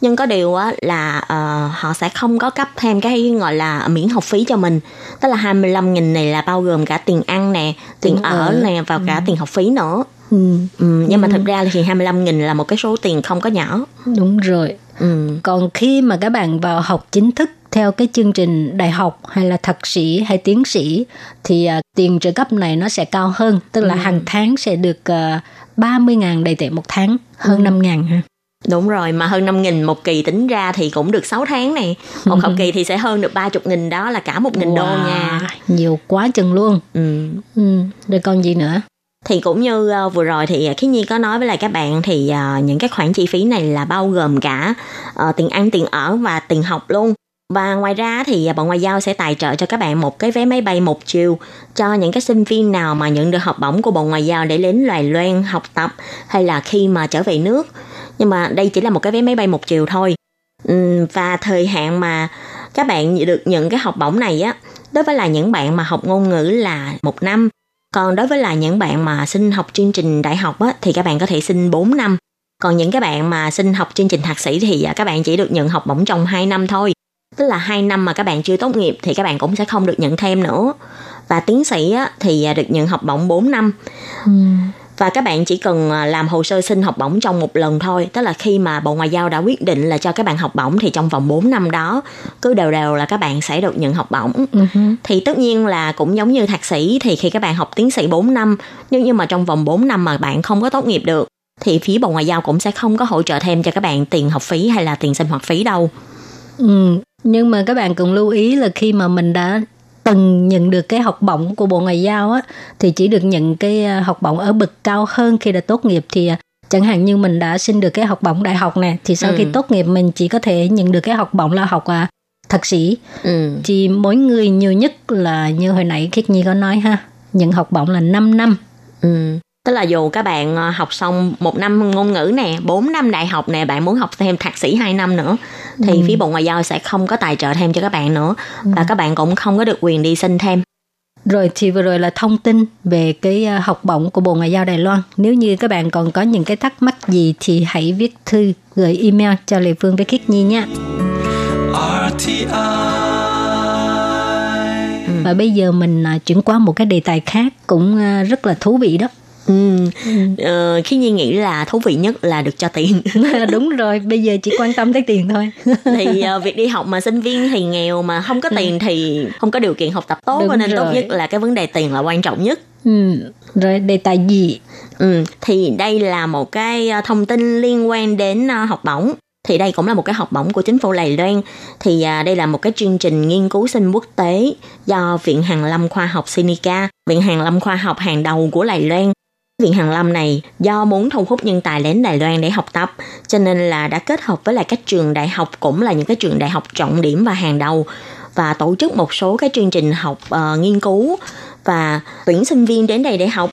nhưng có điều á, là ờ, họ sẽ không có cấp thêm cái gọi là miễn học phí cho mình tức là 25 nghìn này là bao gồm cả tiền ăn nè tiền, Tiền ở ở. nè và cả tiền học phí nữa Ừ, ừ, nhưng mà thực ra thì 25 nghìn là một cái số tiền không có nhỏ đúng rồi. Ừ. Còn khi mà các bạn vào học chính thức theo cái chương trình đại học hay là thạc sĩ hay tiến sĩ thì à, tiền trợ cấp này nó sẽ cao hơn, tức là hàng tháng sẽ được uh, 30.000 đầy tệ một tháng, hơn 5.000 ha. Đúng rồi, mà hơn 5 nghìn một kỳ tính ra thì cũng được 6 tháng này. Một học kỳ thì sẽ hơn được 30 nghìn đó là cả 1 nghìn đô Wow, nha. Nhiều quá chừng luôn. Ừ. Ừ, rồi còn gì nữa? Thì cũng như ờ, vừa rồi thì ờ, Khí Nhi có nói với lại các bạn thì ờ, những cái khoản chi phí này là bao gồm cả tiền ăn, tiền ở và tiền học luôn. Và ngoài ra thì Bộ Ngoại giao sẽ tài trợ cho các bạn một cái vé máy bay một chiều cho những cái sinh viên nào mà nhận được học bổng của Bộ Ngoại giao để đến Đài Loan học tập hay là khi mà trở về nước. Nhưng mà đây chỉ là một cái vé máy bay một chiều thôi. Và thời hạn mà các bạn được nhận cái học bổng này á, đối với là những bạn mà học ngôn ngữ là một năm còn đối với là những bạn mà xin học chương trình đại học á, thì các bạn có thể xin 4 năm. Còn những các bạn mà xin học chương trình thạc sĩ thì à, các bạn chỉ được nhận học bổng trong 2 năm thôi. Tức là 2 năm mà các bạn chưa tốt nghiệp thì các bạn cũng sẽ không được nhận thêm nữa. Và tiến sĩ á, thì à, được nhận học bổng 4 năm. Ừ. Và các bạn chỉ cần à, làm hồ sơ xin học bổng trong một lần thôi. Tức là khi mà Bộ Ngoại giao đã quyết định là cho các bạn học bổng thì trong vòng 4 năm đó cứ đều đều là các bạn sẽ được nhận học bổng thì tất nhiên là cũng giống như thạc sĩ thì khi các bạn học tiến sĩ 4 năm nếu như mà trong vòng 4 năm mà bạn không có tốt nghiệp được thì phía Bộ Ngoại giao cũng sẽ không có hỗ trợ thêm cho các bạn tiền học phí hay là tiền sinh hoạt phí đâu. Ừ, nhưng mà các bạn cần lưu ý là khi mà mình đã từng nhận được cái học bổng của Bộ Ngoại giao á thì chỉ được nhận cái à, học bổng ở bậc cao hơn khi đã tốt nghiệp thì à, chẳng hạn như mình đã xin được cái học bổng đại học nè thì sau Ừ. khi tốt nghiệp mình chỉ có thể nhận được cái học bổng là học à, thạc sĩ Ừ. thì mỗi người nhiều nhất là như hồi nãy Khiết Nhi có nói ha nhận học bổng là 5 năm Ừ. Tức là dù các bạn ờ, học xong một năm ngôn ngữ nè, 4 năm đại học nè, bạn muốn học thêm thạc sĩ 2 năm nữa thì phía Bộ Ngoại giao sẽ không có tài trợ thêm cho các bạn nữa và các bạn cũng không có được quyền đi xin thêm. Rồi thì vừa rồi là thông tin về cái à, học bổng của Bộ Ngoại giao Đài Loan. Nếu như các bạn còn có những cái thắc mắc gì thì hãy viết thư gửi email cho Lê Phương với Khiết Nhi nha. RTI. Và bây giờ mình à, chuyển qua một cái đề tài khác cũng rất là thú vị đó. Ừ. Ờ, khi Nhi nghĩ là thú vị nhất là được cho tiền. *laughs* Đúng rồi, bây giờ chỉ quan tâm tới tiền thôi. *laughs* thì ờ, việc đi học mà sinh viên thì nghèo mà không có tiền thì không có điều kiện học tập tốt Đúng nên tốt rồi. nhất là cái vấn đề tiền là quan trọng nhất. ừ. Rồi đề tài gì? Ừ, thì đây là một cái ờ, thông tin liên quan đến ờ, học bổng. Thì đây cũng là một cái học bổng của chính phủ Đài Loan. Thì à, đây là một cái chương trình nghiên cứu sinh quốc tế do Viện Hàn Lâm Khoa học Sinica, Viện Hàn Lâm Khoa học hàng đầu của Đài Loan. Viện Hàn Lâm này do muốn thu hút nhân tài đến Đài Loan để học tập, cho nên là đã kết hợp với lại các trường đại học cũng là những cái trường đại học trọng điểm và hàng đầu và tổ chức một số cái chương trình học uh, nghiên cứu và tuyển sinh viên đến đây để học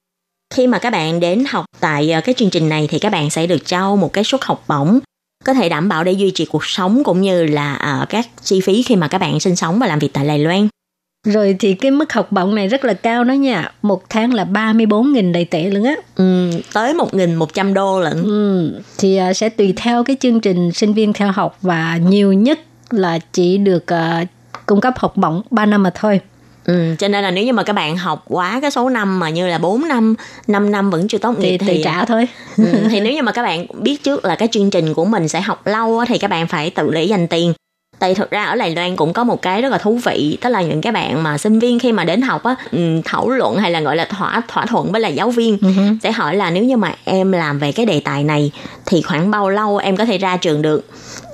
khi mà các bạn đến học tại uh, cái chương trình này thì các bạn sẽ được trao một cái suất học bổng có thể đảm bảo để duy trì cuộc sống cũng như là uh, các chi phí khi mà các bạn sinh sống và làm việc tại Đài Loan. Rồi thì cái mức học bổng này rất là cao đó nha. Một tháng là 34.000 đầy tệ luôn á. Ừ, tới 1.100 đô lận. Ừ. Thì à, sẽ tùy theo cái chương trình sinh viên theo học và nhiều nhất là chỉ được à, cung cấp học bổng 3 năm mà thôi. Ừ, cho nên là nếu như mà các bạn học quá cái số năm mà như là 4 năm, 5 năm vẫn chưa tốt Thì, nghiệp thì trả thôi. ừ, thì nếu như mà các bạn biết trước là cái chương trình của mình sẽ học lâu thì các bạn phải tự để dành tiền. Tại thực ra ở Đài Loan cũng có một cái rất là thú vị, tức là những cái bạn mà sinh viên khi mà đến học á, ừ, thảo luận hay là gọi là thỏa thỏa thuận với lại giáo viên sẽ hỏi là nếu như mà em làm về cái đề tài này thì khoảng bao lâu em có thể ra trường được?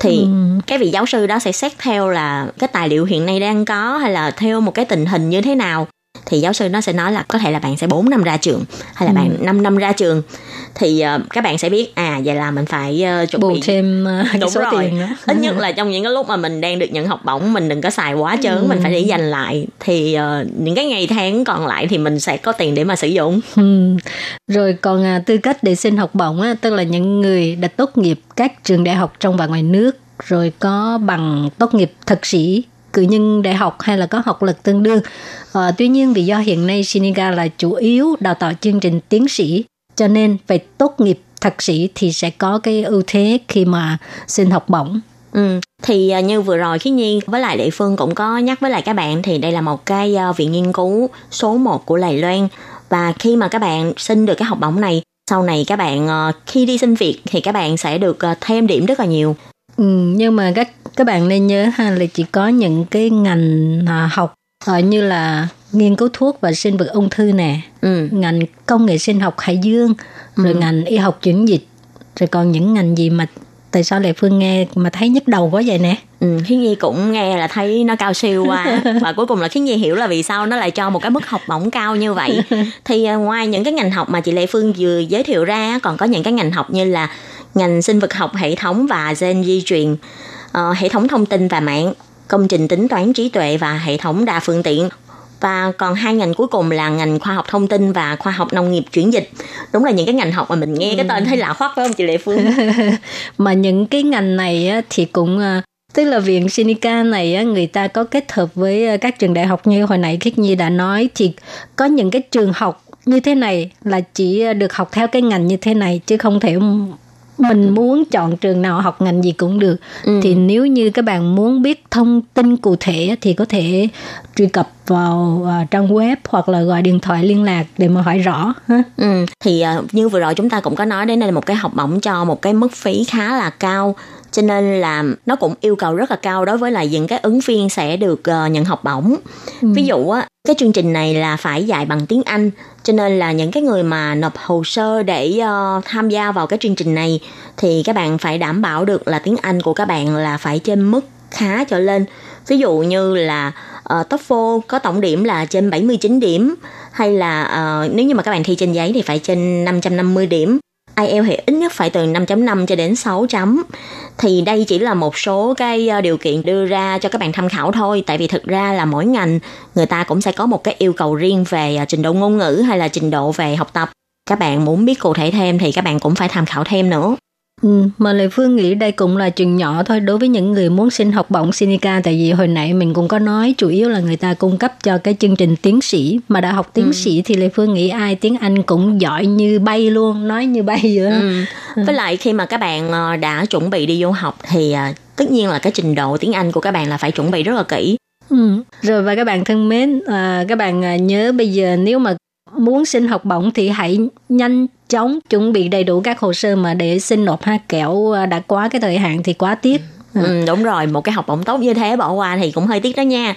Thì cái vị giáo sư đó sẽ xét theo là cái tài liệu hiện nay đang có hay là theo một cái tình hình như thế nào thì giáo sư nó sẽ nói là có thể là bạn sẽ 4 năm ra trường hay là bạn 5 năm ra trường. Thì ờ, các bạn sẽ biết à vậy là mình phải ờ, chuẩn Bù bị thêm *laughs* cái Đúng số rồi. tiền ít nhất *laughs* là trong những cái lúc mà mình đang được nhận học bổng mình đừng có xài quá trớn mình phải để dành lại. Thì ờ, những cái ngày tháng còn lại thì mình sẽ có tiền để mà sử dụng. Ừ. Rồi còn à, tư cách để xin học bổng á, tức là những người đã tốt nghiệp các trường đại học trong và ngoài nước rồi có bằng tốt nghiệp thạc sĩ cử nhân đại học hay là có học lực tương đương. À, tuy nhiên vì do hiện nay Senegal là chủ yếu đào tạo chương trình tiến sĩ cho nên phải tốt nghiệp thạc sĩ thì sẽ có cái ưu thế khi mà xin học bổng. Ừ. Thì à, như vừa rồi Khí Nhi với lại địa phương cũng có nhắc với lại các bạn thì đây là một cái à, viện nghiên cứu số 1 của Lài Loan và khi mà các bạn xin được cái học bổng này sau này các bạn ờ, khi đi xin việc thì các bạn sẽ được ờ, thêm điểm rất là nhiều. Ừ, nhưng mà các các bạn nên nhớ ha là chỉ có những cái ngành à, học ờ, như là nghiên cứu thuốc và sinh vật ung thư nè, Ừ. ngành công nghệ sinh học hải dương, rồi ngành y học chuyển dịch, rồi còn những ngành gì mà tại sao lại phương nghe mà thấy nhức đầu quá vậy nè? Ừ, Khiến Nhi cũng nghe là thấy nó cao siêu quá *laughs* và cuối cùng là Khiến Nhi hiểu là vì sao nó lại cho một cái mức học bổng cao như vậy. *laughs* Thì à, ngoài những cái ngành học mà chị Lệ Phương vừa giới thiệu ra còn có những cái ngành học như là ngành sinh vật học hệ thống và gen di truyền, ờ, hệ thống thông tin và mạng, công trình tính toán trí tuệ và hệ thống đa phương tiện. Và còn hai ngành cuối cùng là ngành khoa học thông tin và khoa học nông nghiệp chuyển dịch. Đúng là những cái ngành học mà mình nghe cái tên thấy lạ khoác phải không chị Lệ Phương? *laughs* mà những cái ngành này thì cũng ờ, tức là viện Sinica này người ta có kết hợp với ờ, các trường đại học như hồi nãy Khiết Nhi đã nói, thì có những cái trường học như thế này là chỉ ờ, được học theo cái ngành như thế này, chứ không thể mình muốn chọn trường nào học ngành gì cũng được Ừ. thì nếu như các bạn muốn biết thông tin cụ thể thì có thể truy cập vào à, trang web hoặc là gọi điện thoại liên lạc để mà hỏi rõ ha. Ừ, thì ờ, như vừa rồi chúng ta cũng có nói đến đây là một cái học bổng cho một cái mức phí khá là cao cho nên là nó cũng yêu cầu rất là cao đối với lại những cái ứng viên sẽ được ờ, nhận học bổng. Ví dụ á cái chương trình này là phải dạy bằng tiếng Anh cho nên là những cái người mà nộp hồ sơ để ờ, tham gia vào cái chương trình này thì các bạn phải đảm bảo được là tiếng Anh của các bạn là phải trên mức khá trở lên. Ví dụ như là uh, TOEFL có tổng điểm là trên 79 điểm hay là ờ, nếu như mà các bạn thi trên giấy thì phải trên 550 điểm IELTS thì ít nhất phải từ 5.5 cho đến 6 chấm. Thì đây chỉ là một số cái ờ, điều kiện đưa ra cho các bạn tham khảo thôi. Tại vì thực ra là mỗi ngành, người ta cũng sẽ có một cái yêu cầu riêng về ờ, trình độ ngôn ngữ hay là trình độ về học tập. Các bạn muốn biết cụ thể thêm thì các bạn cũng phải tham khảo thêm nữa. Ừ, mà Lê Phương nghĩ đây cũng là trường nhỏ thôi đối với những người muốn xin học bổng Sinica tại vì hồi nãy mình cũng có nói chủ yếu là người ta cung cấp cho cái chương trình tiến sĩ mà đã học tiến sĩ thì Lê Phương nghĩ ai tiếng Anh cũng giỏi như bay luôn nói như bay vậy đó. Ừ. Với lại khi mà các bạn ờ, đã chuẩn bị đi du học thì ờ, tất nhiên là cái trình độ tiếng Anh của các bạn là phải chuẩn bị rất là kỹ. Ừ. Rồi và các bạn thân mến, à, các bạn nhớ bây giờ nếu mà muốn xin học bổng thì hãy nhanh chóng chuẩn bị đầy đủ các hồ sơ mà để xin nộp ha kẻo à, đã quá cái thời hạn thì quá tiếc. Ừ, đúng rồi, một cái học bổng tốt như thế bỏ qua thì cũng hơi tiếc đó nha.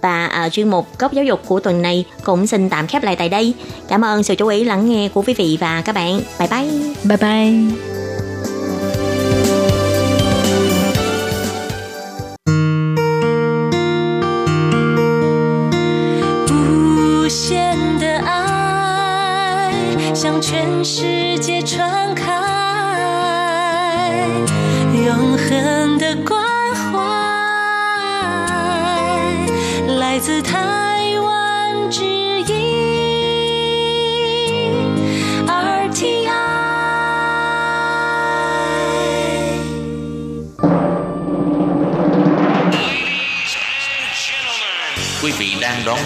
Và à, chuyên mục góc giáo dục của tuần này cũng xin tạm khép lại tại đây. Cảm ơn sự chú ý lắng nghe của quý vị và các bạn. Bye bye. Bye bye.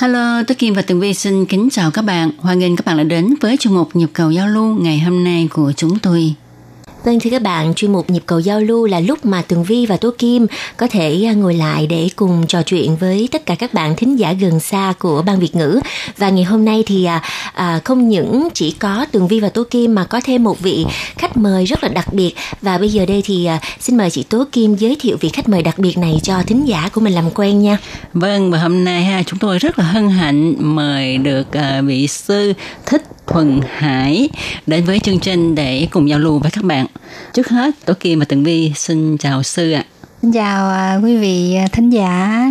Hello, tôi Kim và Tường Vi xin kính chào các bạn. Hoan nghênh các bạn đã đến với chuyên mục Nhịp cầu giao lưu ngày hôm nay của chúng tôi. Vâng thưa các bạn, chuyên mục nhịp cầu giao lưu là lúc mà Tường Vi và Tố Kim có thể à, ngồi lại để cùng trò chuyện với tất cả các bạn thính giả gần xa của Ban Việt ngữ. Và ngày hôm nay thì à, à, không những chỉ có Tường Vi và Tố Kim mà có thêm một vị khách mời rất là đặc biệt. Và bây giờ đây thì à, xin mời chị Tố Kim giới thiệu vị khách mời đặc biệt này cho thính giả của mình làm quen nha. Vâng, và hôm nay ha chúng tôi rất là hân hạnh mời được à, vị sư Thích Thuần Hải đến với chương trình để cùng giao lưu với các bạn. Trước hết, Tổ Kim và Tường Vi xin chào sư ạ. Xin chào à, quý vị à, thính giả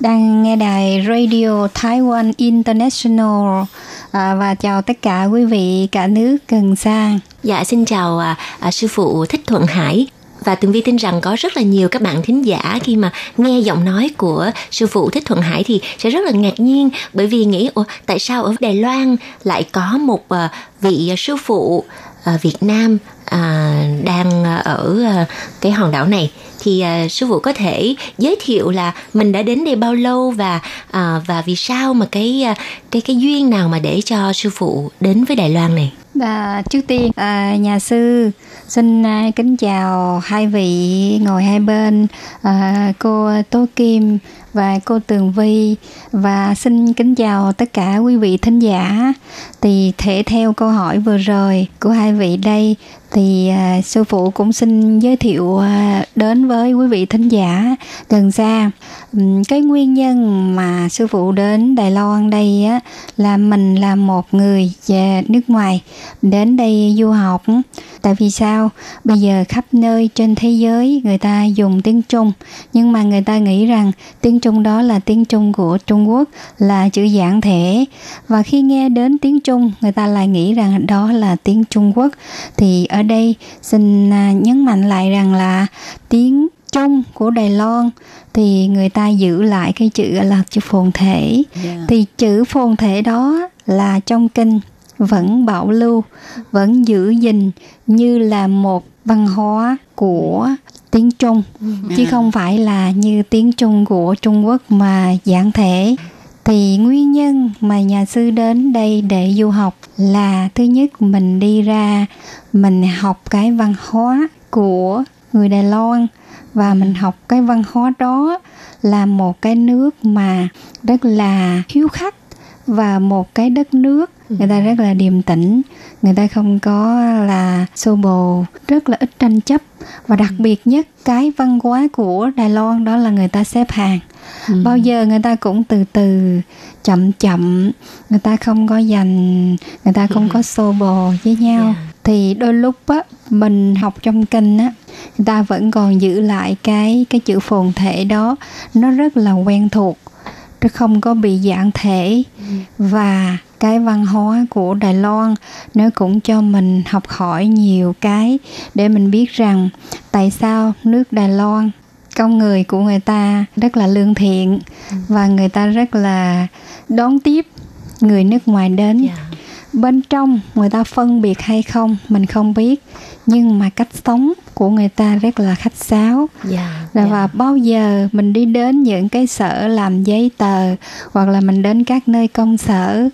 đang nghe đài Radio Taiwan International à, và chào tất cả quý vị cả nước gần xa. Dạ xin chào à, à, sư phụ Thích Thuận Hải và Tường Vi tin rằng có rất là nhiều các bạn thính giả khi mà nghe giọng nói của sư phụ Thích Thuận Hải thì sẽ rất là ngạc nhiên. Bởi vì nghĩ Ủa, tại sao ở Đài Loan lại có một ờ, vị sư phụ ờ, Việt Nam ờ, đang ở cái hòn đảo này? Thì uh, sư phụ có thể giới thiệu là mình đã đến đây bao lâu và uh, và vì sao mà cái uh, cái cái duyên nào mà để cho sư phụ đến với Đài Loan này? Và trước tiên à, nhà sư xin à, kính chào hai vị ngồi hai bên. À, cô Tố Kim và cô Tường Vi. Và xin kính chào tất cả quý vị thính giả. Thì thể theo câu hỏi vừa rồi của hai vị đây thì uh, sư phụ cũng xin giới thiệu uh, đến với quý vị thính giả. Gần xa. Um, cái nguyên nhân mà sư phụ đến Đài Loan đây á là mình là một người về nước ngoài đến đây du học. Tại vì sao? Bây giờ khắp nơi trên thế giới người ta dùng tiếng Trung nhưng mà người ta nghĩ rằng tiếng Trung đó là tiếng Trung của Trung Quốc là chữ giản thể. Và khi nghe đến tiếng Trung người ta lại nghĩ rằng đó là tiếng Trung Quốc. Thì ở đây xin à, nhấn mạnh lại rằng là tiếng Trung của Đài Loan thì người ta giữ lại cái chữ là chữ phồn thể. Thì chữ phồn thể đó là trong kinh vẫn bảo lưu vẫn giữ gìn như là một văn hóa của tiếng Trung chứ không phải là như tiếng Trung của Trung Quốc mà giản thể. Thì nguyên nhân mà nhà sư đến đây để du học là thứ nhất mình đi ra mình học cái văn hóa của người Đài Loan. Và mình học cái văn hóa đó là một cái nước mà rất là hiếu khách và một cái đất nước người ta rất là điềm tĩnh người ta không có là xô bồ rất là ít tranh chấp. Và đặc biệt nhất cái văn hóa của Đài Loan đó là người ta xếp hàng. Bao giờ người ta cũng từ từ chậm chậm người ta không có dành người ta không có xô bồ với nhau. Thì đôi lúc á mình học trong kinh á người ta vẫn còn giữ lại cái cái chữ phồn thể đó. Nó rất là quen thuộc nó không có bị giản thể. Và cái văn hóa của Đài Loan nó cũng cho mình học hỏi nhiều cái để mình biết rằng tại sao nước Đài Loan con người của người ta rất là lương thiện và người ta rất là đón tiếp người nước ngoài đến Dạ. bên trong người ta phân biệt hay không mình không biết nhưng mà cách sống của người ta rất là khách sáo Dạ. rồi dạ. và bao giờ mình đi đến những cái sở làm giấy tờ hoặc là mình đến các nơi công sở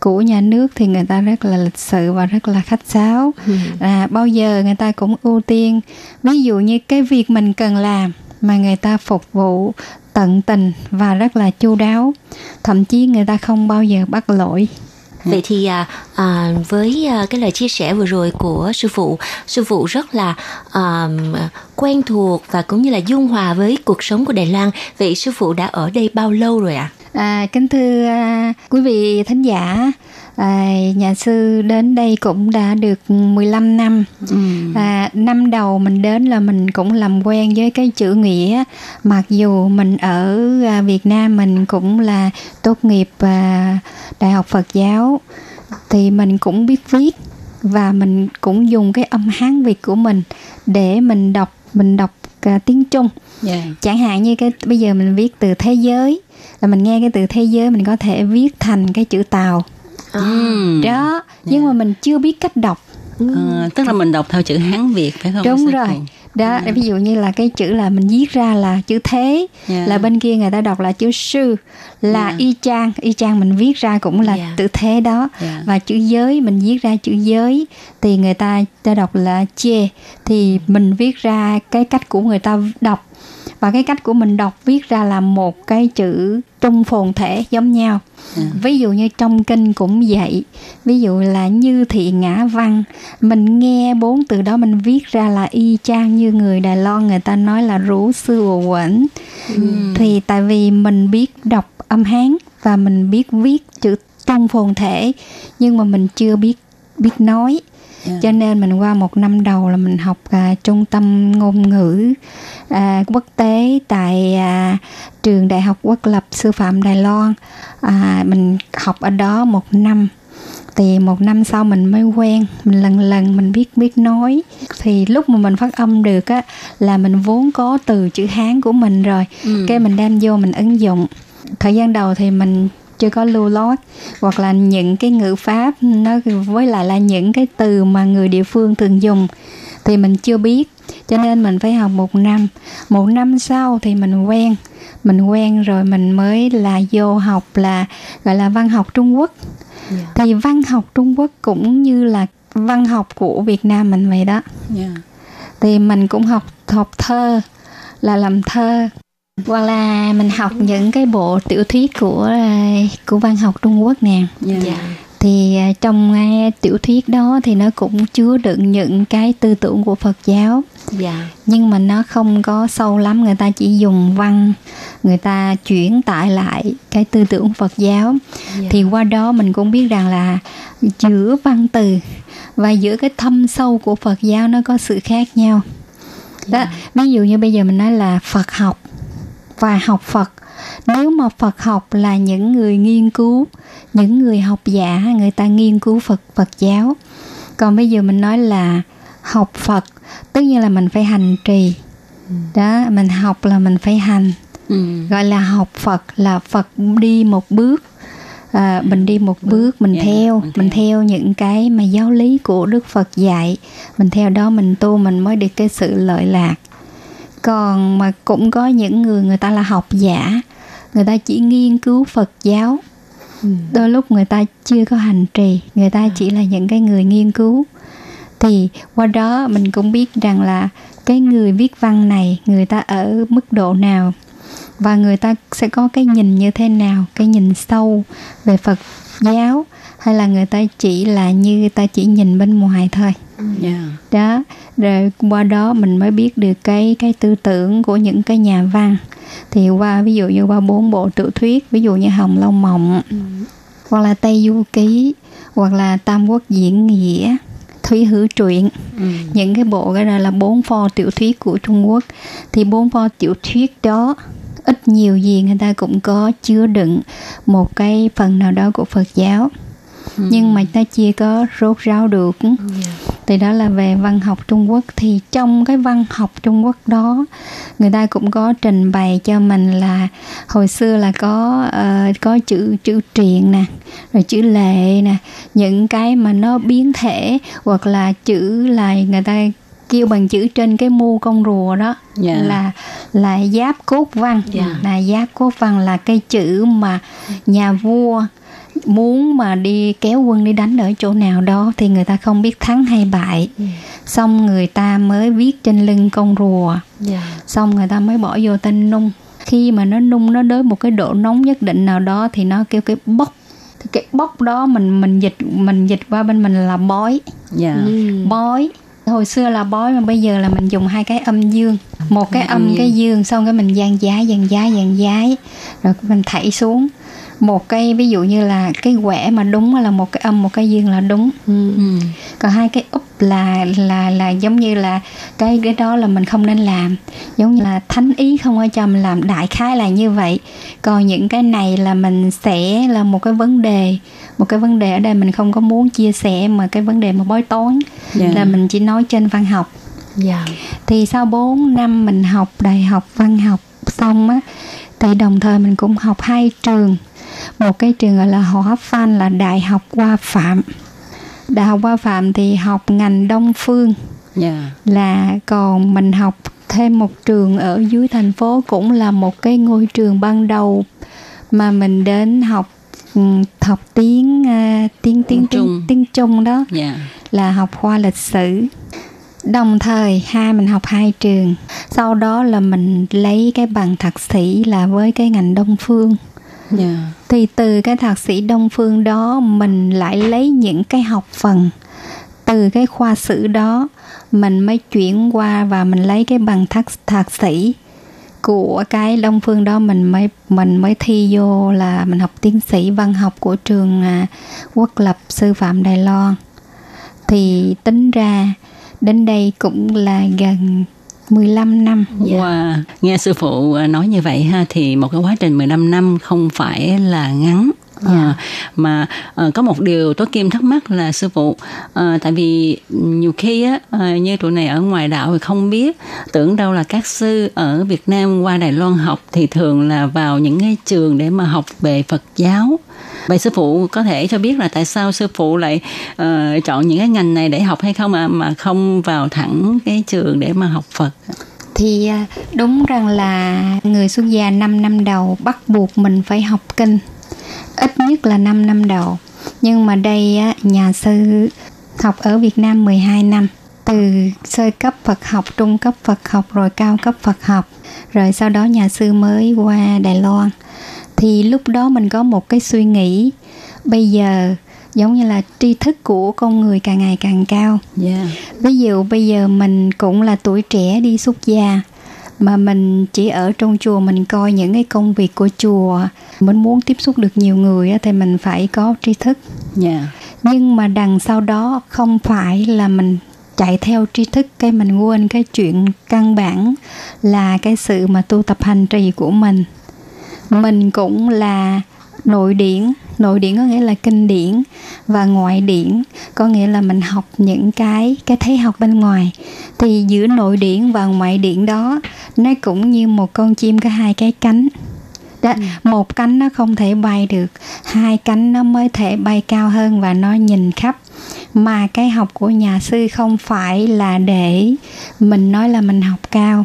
của nhà nước thì người ta rất là lịch sự và rất là khách sáo à, bao giờ người ta cũng ưu tiên ví dụ như cái việc mình cần làm mà người ta phục vụ tận tình và rất là chu đáo thậm chí người ta không bao giờ bắt lỗi Vậy thì à, à, với à, cái lời chia sẻ vừa rồi của sư phụ, sư phụ rất là à, quen thuộc và cũng như là dung hòa với cuộc sống của Đài Loan. Vậy sư phụ đã ở đây bao lâu rồi ạ? À, kính thưa à, quý vị thính giả, à, nhà sư đến đây cũng đã được 15 năm. À, năm đầu mình đến là mình cũng làm quen với cái chữ nghĩa, mặc dù mình ở à, Việt Nam mình cũng là tốt nghiệp à, Đại học Phật giáo, thì mình cũng biết viết và mình cũng dùng cái âm Hán Việt của mình để mình đọc mình đọc à, tiếng Trung Dạ. chẳng hạn như cái bây giờ mình viết từ thế giới là mình nghe cái từ thế giới mình có thể viết thành cái chữ tàu Ừm. đó nhưng mà mình chưa biết cách đọc Ờ, tức là mình đọc theo chữ Hán Việt phải không? đúng rồi phụ? Đó ví dụ như là cái chữ là mình viết ra là chữ thế Dạ. là bên kia người ta đọc là chữ sư là Dạ. y chang y chang mình viết ra cũng là Dạ. tự thế đó Dạ. và chữ giới mình viết ra chữ giới thì người ta ta đọc là chê thì mình viết ra cái cách của người ta đọc và cái cách của mình đọc viết ra là một cái chữ trung phồn thể giống nhau. Ví dụ như trong kinh cũng vậy. Ví dụ là như thị ngã văn. Mình nghe bốn từ đó mình viết ra là y chang như người đài loan người ta nói là rủ sư ồ quẩn thì tại vì mình biết đọc âm hán và mình biết viết chữ trung phồn thể nhưng mà mình chưa biết biết nói Dạ. cho nên mình qua một năm đầu là mình học à, trung tâm ngôn ngữ à, quốc tế tại à, trường đại học quốc lập sư phạm đài loan. À, mình học ở đó một năm. Thì một năm sau mình mới quen. Mình lần lần mình biết biết nói. Thì lúc mà mình phát âm được á là mình vốn có từ chữ hán của mình rồi. Cái mình đem vô mình ứng dụng. Thời gian đầu thì mình chưa có lưu lót hoặc là những cái ngữ pháp nó với lại là những cái từ mà người địa phương thường dùng thì mình chưa biết. Cho nên mình phải học một năm. Một năm sau thì mình quen. Mình quen rồi mình mới là vô học là gọi là văn học trung quốc. Thì văn học trung quốc cũng như là văn học của việt nam mình vậy đó. Dạ. thì mình cũng học học thơ là làm thơ hoặc là mình học những cái bộ tiểu thuyết của của văn học Trung Quốc nè Dạ. thì à, trong tiểu thuyết đó thì nó cũng chứa đựng những cái tư tưởng của Phật giáo Dạ. nhưng mà nó không có sâu lắm người ta chỉ dùng văn người ta chuyển tải lại cái tư tưởng Phật giáo Dạ. thì qua đó mình cũng biết rằng là giữa văn từ và giữa cái thâm sâu của Phật giáo nó có sự khác nhau đó ví dụ như bây giờ mình nói là Phật học và học Phật. Nếu mà Phật học là những người nghiên cứu những người học giả người ta nghiên cứu Phật Phật giáo. Còn bây giờ mình nói là học Phật tất nhiên là mình phải hành trì. Đó mình học là mình phải hành. Ừ. gọi là học Phật là Phật đi một bước. À, mình đi một bước mình Dạ, theo mình mình theo những cái mà giáo lý của Đức Phật dạy. Mình theo đó mình tu mình mới được cái sự lợi lạc còn mà cũng có những người người ta là học giả. Người ta chỉ nghiên cứu Phật giáo. Đôi lúc người ta chưa có hành trì. Người ta chỉ là những cái người nghiên cứu. Thì qua đó mình cũng biết rằng là cái người viết văn này người ta ở mức độ nào. Và người ta sẽ có cái nhìn như thế nào cái nhìn sâu về phật giáo hay là người ta chỉ là như người ta chỉ nhìn bên ngoài thôi? Dạ. đó rồi qua đó mình mới biết được cái cái tư tưởng của những cái nhà văn. Thì qua ví dụ như qua bốn bộ tiểu thuyết ví dụ như hồng lâu mộng hoặc là tây du ký hoặc là tam quốc diễn nghĩa thúy hữu truyện. Ừ. những cái bộ cái đó là bốn pho tiểu thuyết của Trung Quốc. Thì bốn pho tiểu thuyết đó ít nhiều gì người ta cũng có chứa đựng một cái phần nào đó của Phật giáo nhưng mà ta chưa có rốt ráo được. Thì đó là về văn học Trung Quốc. Thì trong cái văn học Trung Quốc đó người ta cũng có trình bày cho mình là hồi xưa là có uh, có chữ chữ truyện nè rồi chữ lệ nè. Những cái mà nó biến thể hoặc là chữ là người ta kêu bằng chữ trên cái mu con rùa đó Dạ. là là giáp cốt văn. Dạ. là giáp cốt văn là cái chữ mà nhà vua muốn mà đi kéo quân đi đánh ở chỗ nào đó thì người ta không biết thắng hay bại. Xong người ta mới viết trên lưng con rùa. Dạ. xong người ta mới bỏ vô tên nung. Khi mà nó nung nó đến một cái độ nóng nhất định nào đó thì nó kêu cái bốc. Thì cái bốc đó mình mình dịch mình dịch qua bên mình là bói. Dạ. Ừ. bói. Hồi xưa là bói mà bây giờ là mình dùng hai cái âm dương. Một cái âm cái dương xong cái mình gian giá gian giá gian giái rồi mình thảy xuống một cái ví dụ như là cái quẻ mà đúng là một cái âm một cái dương là đúng Ừ. Ừ. còn hai cái úp là là là giống như là cái cái đó là mình không nên làm giống như là thánh ý không cho mình làm đại khái là như vậy còn những cái này là mình sẽ là một cái vấn đề một cái vấn đề ở đây mình không có muốn chia sẻ mà cái vấn đề mà bói toán Dạ. là mình chỉ nói trên văn học Dạ. thì sau 4 năm mình học đại học văn học xong á thì đồng thời mình cũng học hai trường một cái trường gọi là hỏa phan là đại học hoa phạm đại học hoa phạm thì học ngành đông phương Dạ. là còn mình học thêm một trường ở dưới thành phố cũng là một cái ngôi trường ban đầu mà mình đến học ừ, học tiếng à, tiếng tiếng Trung. tiếng tiếng Trung đó Dạ. là học khoa lịch sử đồng thời hai mình học hai trường sau đó là mình lấy cái bằng thạc sĩ là với cái ngành đông phương Dạ thì từ cái thạc sĩ đông phương đó mình lại lấy những cái học phần. Từ cái khoa sử đó mình mới chuyển qua và mình lấy cái bằng thạc thạc sĩ của cái đông phương đó. Mình mới mình mới thi vô là mình học tiến sĩ văn học của trường à, quốc lập sư phạm đài loan. Thì tính ra đến đây cũng là gần 15 năm Wow. Nghe sư phụ à, nói như vậy ha thì một cái quá trình 15 năm không phải là ngắn. À, mà à, có một điều tôi kim thắc mắc là sư phụ à, tại vì nhiều khi á à, như tụi này ở ngoài đạo thì không biết tưởng đâu là các sư ở Việt Nam qua Đài Loan học thì thường là vào những cái trường để mà học về Phật giáo. Vậy sư phụ có thể cho biết là tại sao sư phụ lại ờ, chọn những cái ngành này để học hay không mà mà không vào thẳng cái trường để mà học Phật? Thì đúng rằng là người xuất gia 5 năm đầu bắt buộc mình phải học kinh ít nhất là 5 năm đầu. Nhưng mà đây á, nhà sư học ở Việt Nam 12 năm. Từ sơ cấp Phật học, trung cấp Phật học rồi cao cấp Phật học. Rồi sau đó nhà sư mới qua Đài Loan. Thì lúc đó mình có một cái suy nghĩ. Bây giờ giống như là tri thức của con người càng ngày càng cao. Yeah. ví dụ bây giờ mình cũng là tuổi trẻ đi xuất gia mà mình chỉ ở trong chùa mình coi những cái công việc của chùa. Mình muốn tiếp xúc được nhiều người thì mình phải có tri thức. Yeah. nhưng mà đằng sau đó không phải là mình chạy theo tri thức cái mình quên cái chuyện căn bản là cái sự mà tu tập hành trì của mình. Mình cũng là nội điển. Nội điển có nghĩa là kinh điển và ngoại điển. Có nghĩa là mình học những cái cái thế học bên ngoài. Thì giữa nội điển và ngoại điển đó nó cũng như một con chim có hai cái cánh. Đó, một cánh nó không thể bay được hai cánh nó mới thể bay cao hơn và nó nhìn khắp. Mà cái học của nhà sư không phải là để mình nói là mình học cao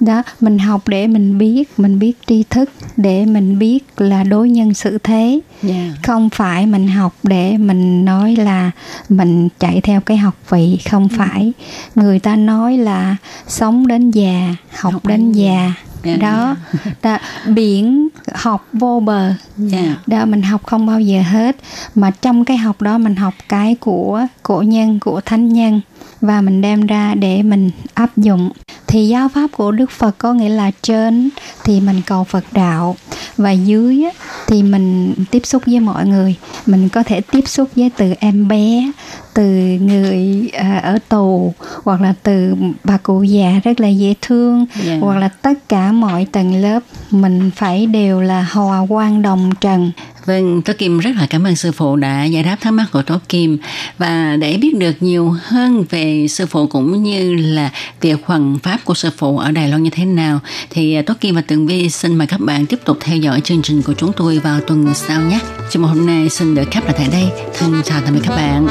đó mình học để mình biết mình biết tri thức để mình biết là đối nhân xử thế. Yeah. không phải mình học để mình nói là mình chạy theo cái học vị không phải. Người ta nói là sống đến già học, Học đến già già. đó, đó biển học vô bờ. Yeah. đó mình học không bao giờ hết. Mà trong cái học đó mình học cái của cổ nhân của thánh nhân. Và mình đem ra để mình áp dụng. Thì giáo pháp của đức phật có nghĩa là trên thì mình cầu phật đạo. Và dưới thì mình tiếp xúc với mọi người. Mình có thể tiếp xúc với từ em bé từ người à, ở tù hoặc là từ bà cụ già rất là dễ thương Dạ. hoặc là tất cả mọi tầng lớp mình phải đều là hòa quan đồng trần Vâng, Tố Kim rất là cảm ơn sư phụ đã giải đáp thắc mắc của Tố Kim và để biết được nhiều hơn về sư phụ cũng như là việc hoàn pháp của sư phụ ở Đài Loan như thế nào thì à, Tố Kim và Tường Vi xin mời các bạn tiếp tục theo dõi chương trình của chúng tôi vào tuần sau nhé. Chương mục hôm nay xin được khép lại tại đây. Thân chào tạm biệt các bạn.